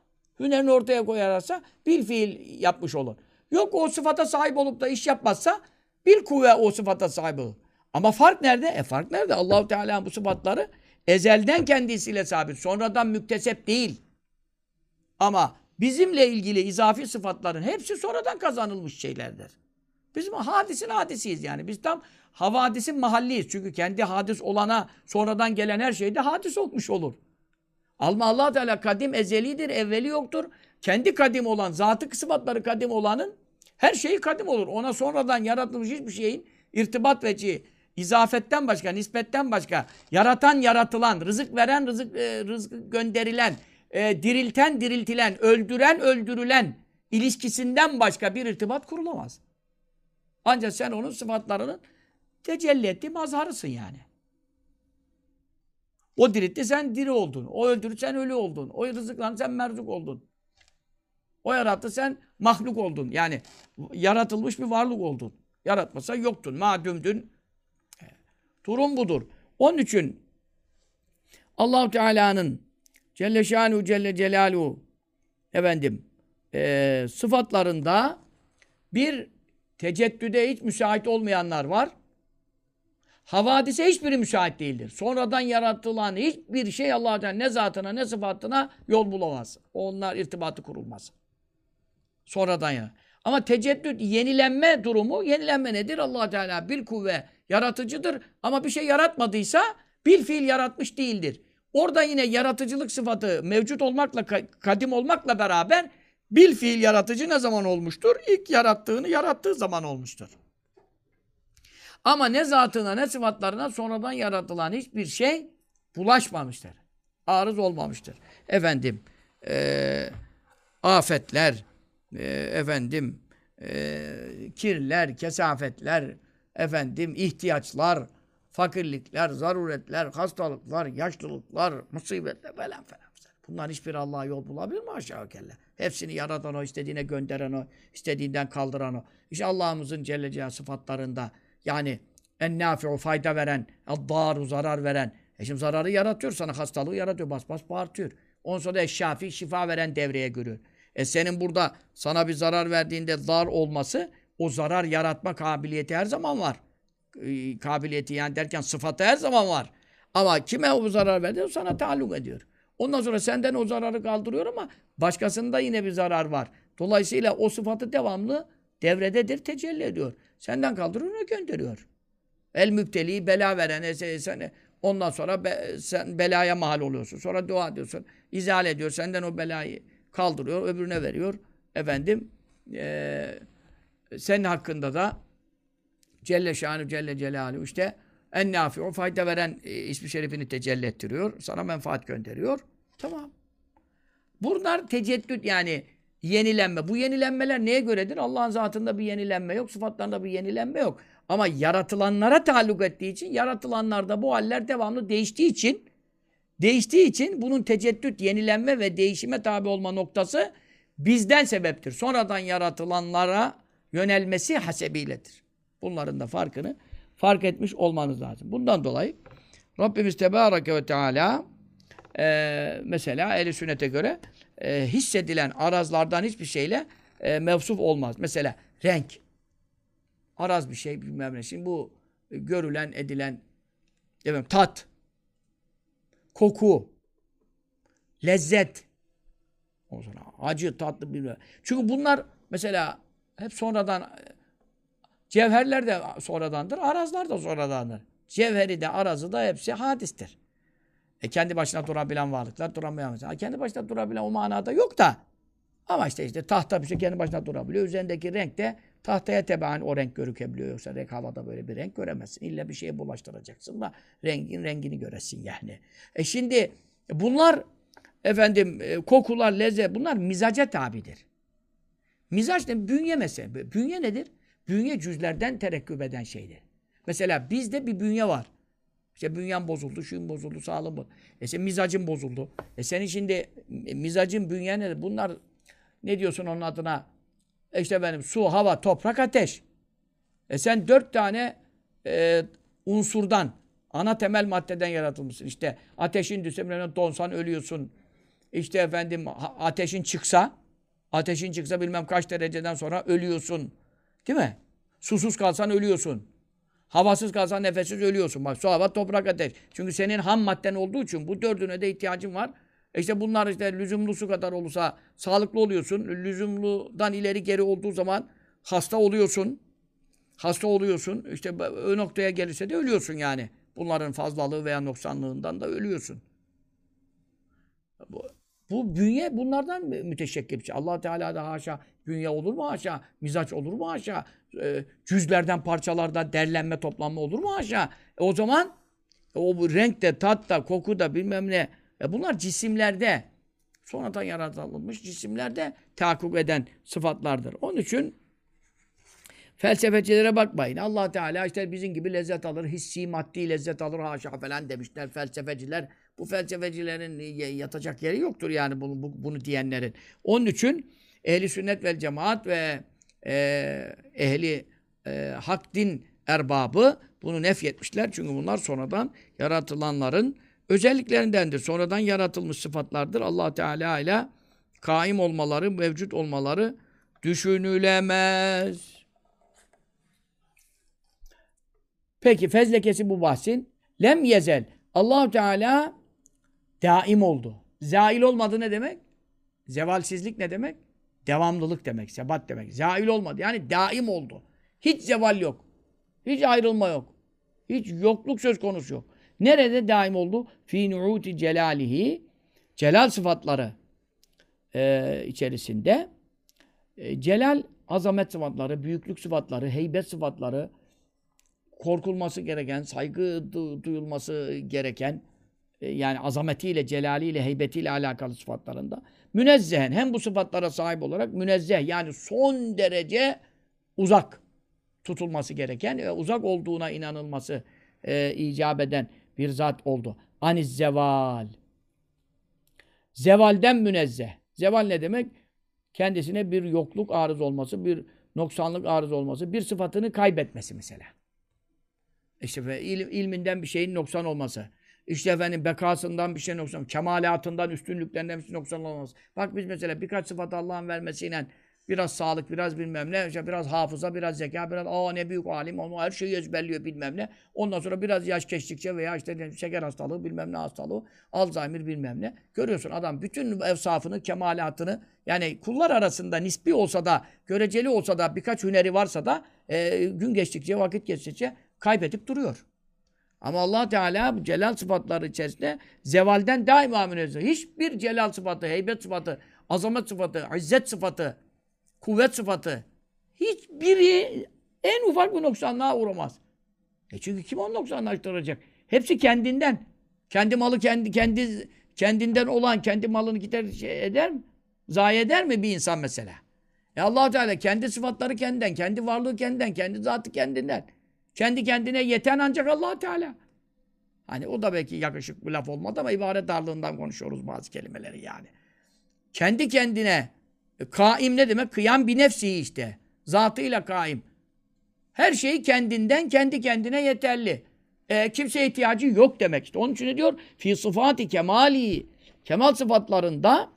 hünerini ortaya koyarsa bir fiil yapmış olur. Yok o sıfata sahip olup da iş yapmazsa bir kuvve o sıfata sahip olur. Ama fark nerede? E fark nerede? Allahu Teala bu sıfatları ezelden kendisiyle sabit. Sonradan müktesep değil. Ama bizimle ilgili izafi sıfatların hepsi sonradan kazanılmış şeylerdir. Biz hadisin hadisiyiz yani. Biz tam havadisin mahalliyiz. Çünkü kendi hadis olana sonradan gelen her şeyde hadis olmuş olur. Alma allah Teala kadim ezelidir, evveli yoktur. kendi kadim olan, zatı sıfatları kadim olanın her şeyi kadim olur. Ona sonradan yaratılmış hiçbir şeyin irtibat veci, izafetten başka, nispetten başka, yaratan, yaratılan, rızık veren, rızık, e, rızık gönderilen, e, dirilten, diriltilen, öldüren, öldürülen ilişkisinden başka bir irtibat kurulamaz. Ancak sen onun sıfatlarının tecelli ettiği mazharısın yani. O diritti sen diri oldun. O öldürür sen ölü oldun. O rızıklandı sen merzuk oldun. O yarattı sen mahluk oldun. Yani yaratılmış bir varlık oldun. Yaratmasa yoktun. Madümdün. Durum budur. Onun için Allahu Teala'nın Celle Şanuhu Celle Celaluhu efendim e, sıfatlarında bir teceddüde hiç müsait olmayanlar var. Havadise hiçbiri müsait değildir. Sonradan yaratılan hiçbir şey Allah'tan ne zatına ne sıfatına yol bulamaz. Onlar irtibatı kurulmaz. Sonradan ya. Ama teceddüt, yenilenme durumu, yenilenme nedir? allah Teala bir kuvve yaratıcıdır. Ama bir şey yaratmadıysa bir fiil yaratmış değildir. Orada yine yaratıcılık sıfatı mevcut olmakla, kadim olmakla beraber bil fiil yaratıcı ne zaman olmuştur? İlk yarattığını yarattığı zaman olmuştur. Ama ne zatına ne sıfatlarına sonradan yaratılan hiçbir şey bulaşmamıştır. Arız olmamıştır. Efendim, e, afetler, e, efendim, e, kirler, kesafetler, efendim, ihtiyaçlar, fakirlikler, zaruretler, hastalıklar, yaşlılıklar, musibetler falan falan. Bunlar hiçbir Allah'a yol bulabilir mi aşağı kelle? Hepsini yaratan o, istediğine gönderen o, istediğinden kaldıran o. İşte Allah'ımızın Celle Celaluhu sıfatlarında yani en nafi'u fayda veren, daru zarar veren. E şimdi zararı yaratıyor sana, hastalığı yaratıyor, bas bas bağırtıyor. Ondan sonra eşşafi şifa veren devreye giriyor. E senin burada sana bir zarar verdiğinde zar olması, o zarar yaratma kabiliyeti her zaman var. E, kabiliyeti yani derken sıfatı her zaman var. Ama kime o zarar verdi? Sana taalluk ediyor. Ondan sonra senden o zararı kaldırıyor ama başkasında yine bir zarar var. Dolayısıyla o sıfatı devamlı devrededir, tecelli ediyor. Senden kaldırıyor, onu gönderiyor. El müpteli bela veren sen ondan sonra be, sen belaya mahal oluyorsun. Sonra dua ediyorsun. İzale ediyor. Senden o belayı kaldırıyor, öbürüne veriyor. Efendim e, senin hakkında da Celle Şanı Celle Celaluhu işte en nafi o fayda veren e, ismi şerifini tecelli ettiriyor. Sana menfaat gönderiyor. Tamam. Bunlar teceddüt yani yenilenme. Bu yenilenmeler neye göredir? Allah'ın zatında bir yenilenme yok. Sıfatlarında bir yenilenme yok. Ama yaratılanlara taalluk ettiği için, yaratılanlarda bu haller devamlı değiştiği için, değiştiği için bunun teceddüt, yenilenme ve değişime tabi olma noktası bizden sebeptir. Sonradan yaratılanlara yönelmesi hasebiyledir. Bunların da farkını fark etmiş olmanız lazım. Bundan dolayı Rabbimiz Tebareke ve Teala e, mesela ehl sünnete göre e, hissedilen arazlardan hiçbir şeyle e, mevsuf olmaz. Mesela renk. Araz bir şey bilmem ne. Şimdi bu görülen, edilen efendim, tat, koku, lezzet, o sonra acı, tatlı bilmem. Çünkü bunlar mesela hep sonradan cevherler de sonradandır, arazlar da sonradandır. Cevheri de arazı da hepsi hadistir. E kendi başına durabilen varlıklar duramayamaz. Ha, kendi başına durabilen o manada yok da. Ama işte işte tahta bir şey kendi başına durabiliyor. Üzerindeki renk de tahtaya tebaan o renk görükebiliyor. Yoksa renk havada böyle bir renk göremezsin. İlla bir şeye bulaştıracaksın da rengin rengini göresin yani. E şimdi bunlar efendim e, kokular, lezzet bunlar mizaca tabidir. Mizaç ne? Bünye mesela. Bünye nedir? Bünye cüzlerden terekküp eden şeydir. Mesela bizde bir bünye var. İşte bünyen bozuldu, şuyun bozuldu, sağlığın bozuldu. E senin mizacın bozuldu. E senin şimdi e, mizacın, bünyen nedir? Bunlar ne diyorsun onun adına? E işte benim su, hava, toprak, ateş. E sen dört tane e, unsurdan, ana temel maddeden yaratılmışsın. İşte ateşin düşse donsan ölüyorsun. İşte efendim ateşin çıksa, ateşin çıksa bilmem kaç dereceden sonra ölüyorsun. Değil mi? Susuz kalsan ölüyorsun. Havasız kalsan nefessiz ölüyorsun. Bak su, hava, toprak, ateş. Çünkü senin ham madden olduğu için bu dördüne de ihtiyacın var. E işte bunlar işte lüzumlu su kadar olursa sağlıklı oluyorsun. Lüzumludan ileri geri olduğu zaman hasta oluyorsun. Hasta oluyorsun. İşte o noktaya gelirse de ölüyorsun yani. Bunların fazlalığı veya noksanlığından da ölüyorsun. Bu, Bu bünye bunlardan mü- müteşekkil allah Teala da haşa bünye olur mu haşa? Mizaç olur mu haşa? E, cüzlerden, parçalardan derlenme, toplanma olur mu haşa? E, o zaman o bu renkte, tatta, kokuda bilmem ne. E, bunlar cisimlerde sonradan yaratılmış cisimlerde tahakkuk eden sıfatlardır. Onun için felsefecilere bakmayın. Allah Teala işte bizim gibi lezzet alır, hissi, maddi lezzet alır haşa falan demişler felsefeciler. Bu felsefecilerin yatacak yeri yoktur yani bunu, bu- bunu diyenlerin. Onun için ehli sünnet vel cemaat ve e, ehli e, hak din erbabı bunu nefyetmişler. Çünkü bunlar sonradan yaratılanların özelliklerindendir. Sonradan yaratılmış sıfatlardır. Allah Teala ile kaim olmaları, mevcut olmaları düşünülemez. Peki fezlekesi bu bahsin. Lem yezel. allah Teala daim oldu. Zail olmadı ne demek? Zevalsizlik ne demek? Devamlılık demek, sebat demek. Zail olmadı. Yani daim oldu. Hiç zeval yok. Hiç ayrılma yok. Hiç yokluk söz konusu yok. Nerede daim oldu? Fi nu'uti celalihi celal sıfatları e, içerisinde e, celal azamet sıfatları, büyüklük sıfatları, heybet sıfatları, korkulması gereken, saygı du- duyulması gereken e, yani azametiyle, celaliyle, heybetiyle alakalı sıfatlarında münezzehen hem bu sıfatlara sahip olarak münezzeh yani son derece uzak tutulması gereken ve uzak olduğuna inanılması e, icap eden bir zat oldu. Aniz zeval. Zevalden münezzeh. Zeval ne demek? Kendisine bir yokluk arız olması, bir noksanlık arız olması, bir sıfatını kaybetmesi mesela. İşte ilminden bir şeyin noksan olması. İşte efendim bekasından bir şey noksan, kemalatından, üstünlüklerinden bir şey noksan olması. Bak biz mesela birkaç sıfat Allah'ın vermesiyle biraz sağlık, biraz bilmem ne, işte biraz hafıza, biraz zeka, biraz aa ne büyük alim, onu her şeyi ezberliyor bilmem ne. Ondan sonra biraz yaş geçtikçe veya işte şeker hastalığı, bilmem ne hastalığı, Alzheimer bilmem ne. Görüyorsun adam bütün evsafını, kemalatını yani kullar arasında nispi olsa da, göreceli olsa da, birkaç hüneri varsa da e, gün geçtikçe, vakit geçtikçe kaybedip duruyor. Ama allah Teala celal sıfatları içerisinde zevalden daima münezzeh. Hiçbir celal sıfatı, heybet sıfatı, azamet sıfatı, izzet sıfatı, kuvvet sıfatı hiçbiri en ufak bir noksanlığa uğramaz. E çünkü kim onu noksanlaştıracak? Hepsi kendinden. Kendi malı kendi kendi kendinden olan kendi malını gider şey eder mi? Zayi eder mi bir insan mesela? E allah Teala kendi sıfatları kendinden, kendi varlığı kendinden, kendi zatı kendinden. Kendi kendine yeten ancak allah Teala. Hani o da belki yakışık bir laf olmadı ama ibaret darlığından konuşuyoruz bazı kelimeleri yani. Kendi kendine e, kaim ne demek? Kıyam bir nefsi işte. Zatıyla kaim. Her şeyi kendinden kendi kendine yeterli. E, kimseye ihtiyacı yok demek işte. Onun için diyor? Fi sıfati kemali. Kemal sıfatlarında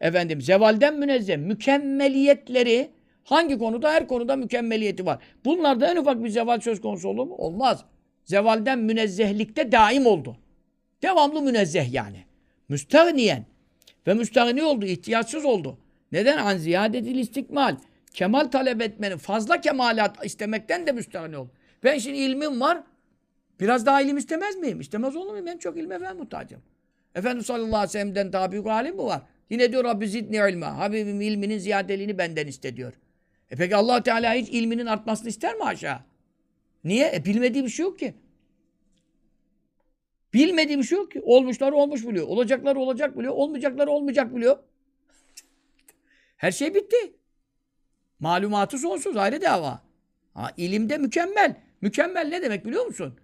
efendim zevalden münezzeh mükemmeliyetleri hangi konuda? Her konuda mükemmeliyeti var. Bunlarda en ufak bir zeval söz konusu olur mu? Olmaz. Zevalden münezzehlikte daim oldu. Devamlı münezzeh yani. Müstehniyen. Ve müstehni oldu, ihtiyaçsız oldu. Neden? An ziyadetil istikmal. Kemal talep etmenin, fazla kemalat istemekten de müstehni oldu. Ben şimdi ilmim var, biraz daha ilim istemez miyim? İstemez olur muyum? Ben çok ilme ben muhtacım. Efendimiz sallallahu aleyhi ve sellem'den daha büyük alim mi var? Yine diyor Rabbi zidni ilma. Habibim ilminin ziyadeliğini benden iste diyor. E peki allah Teala hiç ilminin artmasını ister mi aşağı? Niye? E bilmediği bir şey yok ki. Bilmediği bir şey yok ki. Olmuşları olmuş biliyor. Olacakları olacak biliyor. Olmayacakları olmayacak biliyor. Her şey bitti. Malumatı sonsuz ayrı dava. Ha, ilimde mükemmel. Mükemmel ne demek biliyor musun?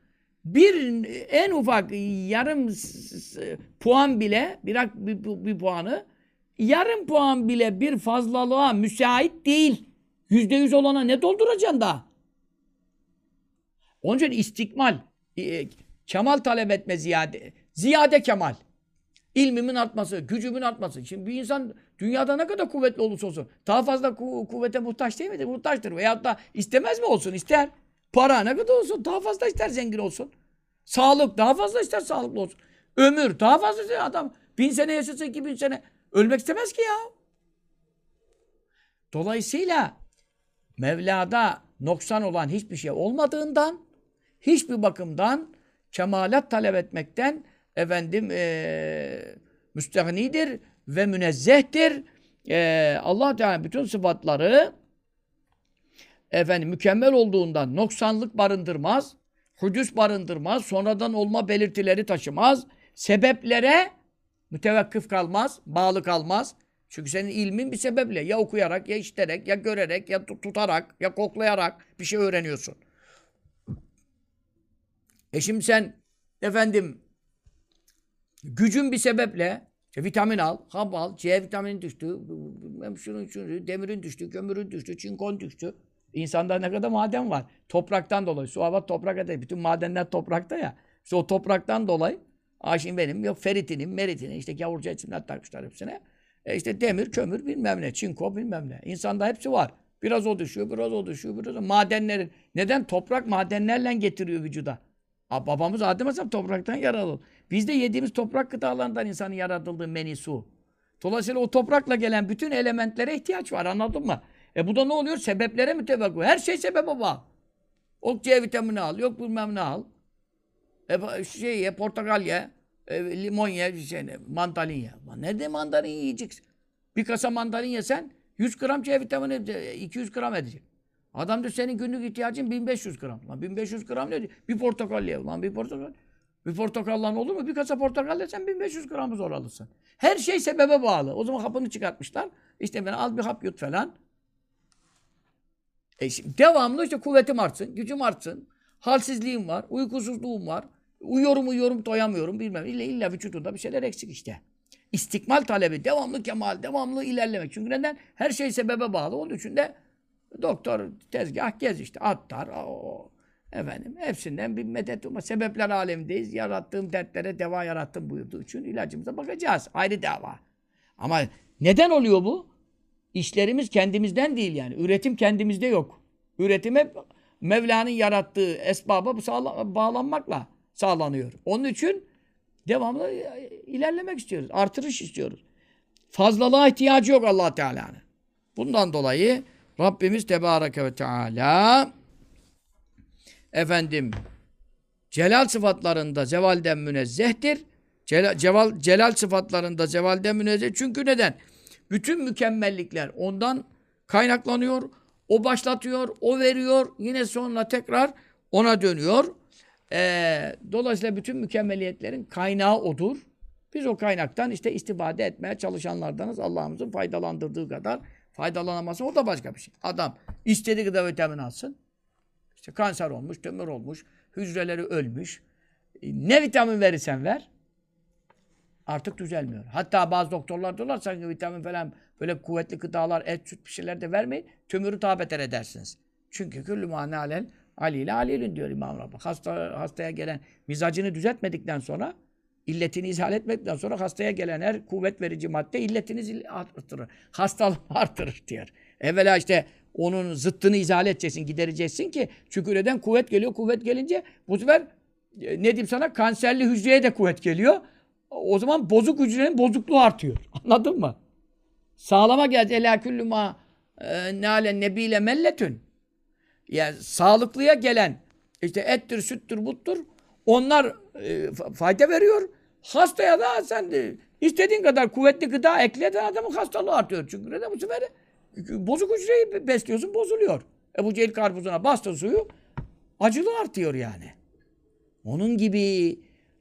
Bir en ufak yarım puan bile bir, bir, bir puanı yarım puan bile bir fazlalığa müsait değil. Yüzde yüz olana ne dolduracaksın daha? Onun için istikmal, e, kemal talep etme ziyade, ziyade kemal. İlmimin artması, gücümün artması. Şimdi bir insan dünyada ne kadar kuvvetli olursa olsun daha fazla ku- kuvvete muhtaç değil midir? Muhtaçtır. Veyahut da istemez mi olsun? İster. Para ne kadar olsun? Daha fazla ister zengin olsun. Sağlık daha fazla ister sağlıklı olsun. Ömür daha fazla ister adam. Bin sene yaşasa iki bin sene. Ölmek istemez ki ya. Dolayısıyla Mevla'da noksan olan hiçbir şey olmadığından hiçbir bakımdan kemalat talep etmekten efendim eee müstehnidir ve münezzehtir. Ee, Allah Teala bütün sıfatları efendim mükemmel olduğundan noksanlık barındırmaz, hudüs barındırmaz, sonradan olma belirtileri taşımaz, sebeplere mütevakkıf kalmaz, bağlı kalmaz. Çünkü senin ilmin bir sebeple ya okuyarak, ya işiterek, ya görerek, ya tut- tutarak, ya koklayarak bir şey öğreniyorsun. E şimdi sen efendim gücün bir sebeple işte vitamin al, hap al, C vitamini düştü, şunun şunu, demirin düştü, kömürün düştü, çinkon düştü. İnsanda ne kadar maden var. Topraktan dolayı. Su, hava, toprak eder. Bütün madenler toprakta ya. İşte o topraktan dolayı. Şimdi benim yok feritinim, meritini işte gavurca isimler takmışlar hepsine. E işte demir, kömür bilmem ne, çinko bilmem ne. İnsanda hepsi var. Biraz o düşüyor, biraz o düşüyor, biraz o. Madenlerin. Neden? Toprak madenlerle getiriyor vücuda. Aa, babamız Adem Aleyhisselam topraktan yaratıldı. Biz de yediğimiz toprak gıdalarından insanın yaratıldığı meni su. Dolayısıyla o toprakla gelen bütün elementlere ihtiyaç var anladın mı? E bu da ne oluyor? Sebeplere mütevakkı. Her şey sebebe bağlı. O C vitamini al, yok bilmem ne al. E, şey ye, portakal ye, e, limon ye, şey, ne, mandalin ye. Nerede mandalin yiyeceksin? Bir kasa mandalin yesen 100 gram C vitamini e, 200 gram edecek. Adam diyor senin günlük ihtiyacın 1500 gram. Lan 1500 gram ne diyor? Bir portakal ye. Lan bir portakal. Bir portakallan olur mu? Bir kasa portakal yesen 1500 gramı zor alırsın. Her şey sebebe bağlı. O zaman hapını çıkartmışlar. İşte ben al bir hap yut falan. E şimdi devamlı işte kuvvetim artsın, gücüm artsın. Halsizliğim var, uykusuzluğum var. Uyuyorum uyuyorum doyamıyorum bilmem. İlla, illa vücudunda bir şeyler eksik işte. İstikmal talebi, devamlı kemal, devamlı ilerlemek. Çünkü neden? Her şey sebebe bağlı. Onun için de doktor, tezgah, gez işte. Attar, o, efendim hepsinden bir medet umma. Sebepler alemindeyiz. Yarattığım dertlere deva yarattım buyurduğu için ilacımıza bakacağız. Ayrı dava. Ama neden oluyor bu? İşlerimiz kendimizden değil yani. Üretim kendimizde yok. Üretim hep Mevla'nın yarattığı esbaba bağlanmakla sağlanıyor. Onun için devamlı ilerlemek istiyoruz. Artırış istiyoruz. Fazlalığa ihtiyacı yok allah Teala'nın. Bundan dolayı Rabbimiz Tebareke ve Teala efendim celal sıfatlarında zevalden münezzehtir. Celal, ceval, celal sıfatlarında zevalden münezzeh. Çünkü neden? Bütün mükemmellikler ondan kaynaklanıyor. O başlatıyor, o veriyor. Yine sonra tekrar ona dönüyor. Ee, dolayısıyla bütün mükemmeliyetlerin kaynağı odur. Biz o kaynaktan işte istifade etmeye çalışanlardanız. Allah'ımızın faydalandırdığı kadar faydalanaması o da başka bir şey. Adam istediği kadar vitamin alsın. İşte kanser olmuş, tümör olmuş, hücreleri ölmüş. E, Ne vitamin verirsen ver artık düzelmiyor. Hatta bazı doktorlar diyorlar sanki vitamin falan böyle kuvvetli gıdalar, et, süt bir şeyler de vermeyin. Tümörü daha beter edersiniz. Çünkü küllü manalen Ali ile alilün diyor İmam Rabbani. Hasta, hastaya gelen mizacını düzeltmedikten sonra illetini izah etmedikten sonra hastaya gelen her kuvvet verici madde illetini artırır. Hastalığı artırır diyor. Evvela işte onun zıttını izah edeceksin, gidereceksin ki çünkü neden kuvvet geliyor. Kuvvet gelince bu sefer e, ne diyeyim sana kanserli hücreye de kuvvet geliyor. O zaman bozuk hücrenin bozukluğu artıyor. Anladın mı? Sağlama geldi. Ela küllü ma e, nale nebiyle melletün. Yani sağlıklıya gelen işte ettir, süttür, buttur. Onlar e, fa- fayda veriyor. Hastaya da sen de istediğin kadar kuvvetli gıda ekleden adamın hastalığı artıyor. Çünkü neden bu sefer bozuk hücreyi besliyorsun bozuluyor. E bu cehil karpuzuna bastın suyu acılı artıyor yani. Onun gibi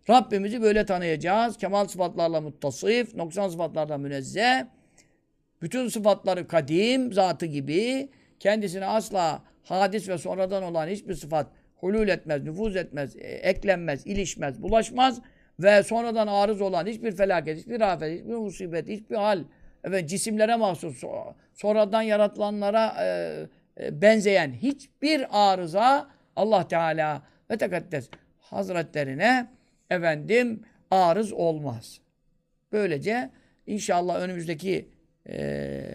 Rabbimizi böyle tanıyacağız. Kemal sıfatlarla muttasif, noksan sıfatlarla münezzeh. Bütün sıfatları kadim, zatı gibi. Kendisine asla hadis ve sonradan olan hiçbir sıfat hulul etmez, nüfuz etmez, e, eklenmez, ilişmez, bulaşmaz. Ve sonradan arız olan hiçbir felaket, hiçbir afet, hiçbir musibet, hiçbir hal, evet, cisimlere mahsus, so- sonradan yaratılanlara e, e, benzeyen hiçbir arıza Allah Teala ve Tekaddes Hazretlerine efendim arız olmaz. Böylece inşallah önümüzdeki e,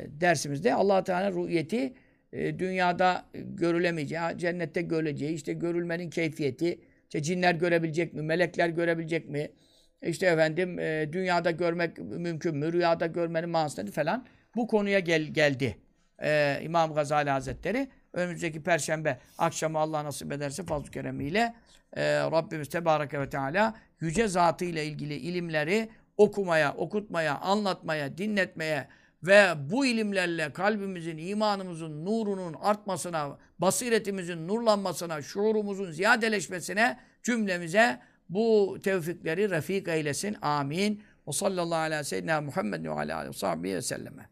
dersimizde allah Teala rü'yeti e, dünyada görülemeyeceği, cennette görüleceği, işte görülmenin keyfiyeti, işte cinler görebilecek mi, melekler görebilecek mi, işte efendim e, dünyada görmek mümkün mü, rüyada görmenin manası nedir falan. Bu konuya gel, geldi. E, İmam Gazali Hazretleri. Önümüzdeki perşembe akşamı Allah nasip ederse fazl-ı keremiyle e, Rabbimiz Tebareke ve Teala yüce zatı ile ilgili ilimleri okumaya, okutmaya, anlatmaya, dinletmeye ve bu ilimlerle kalbimizin, imanımızın nurunun artmasına, basiretimizin nurlanmasına, şuurumuzun ziyadeleşmesine cümlemize bu tevfikleri refik eylesin. Amin. Ve sallallahu aleyhi ve seyyidina Muhammed ve aleyhi ve sahbihi.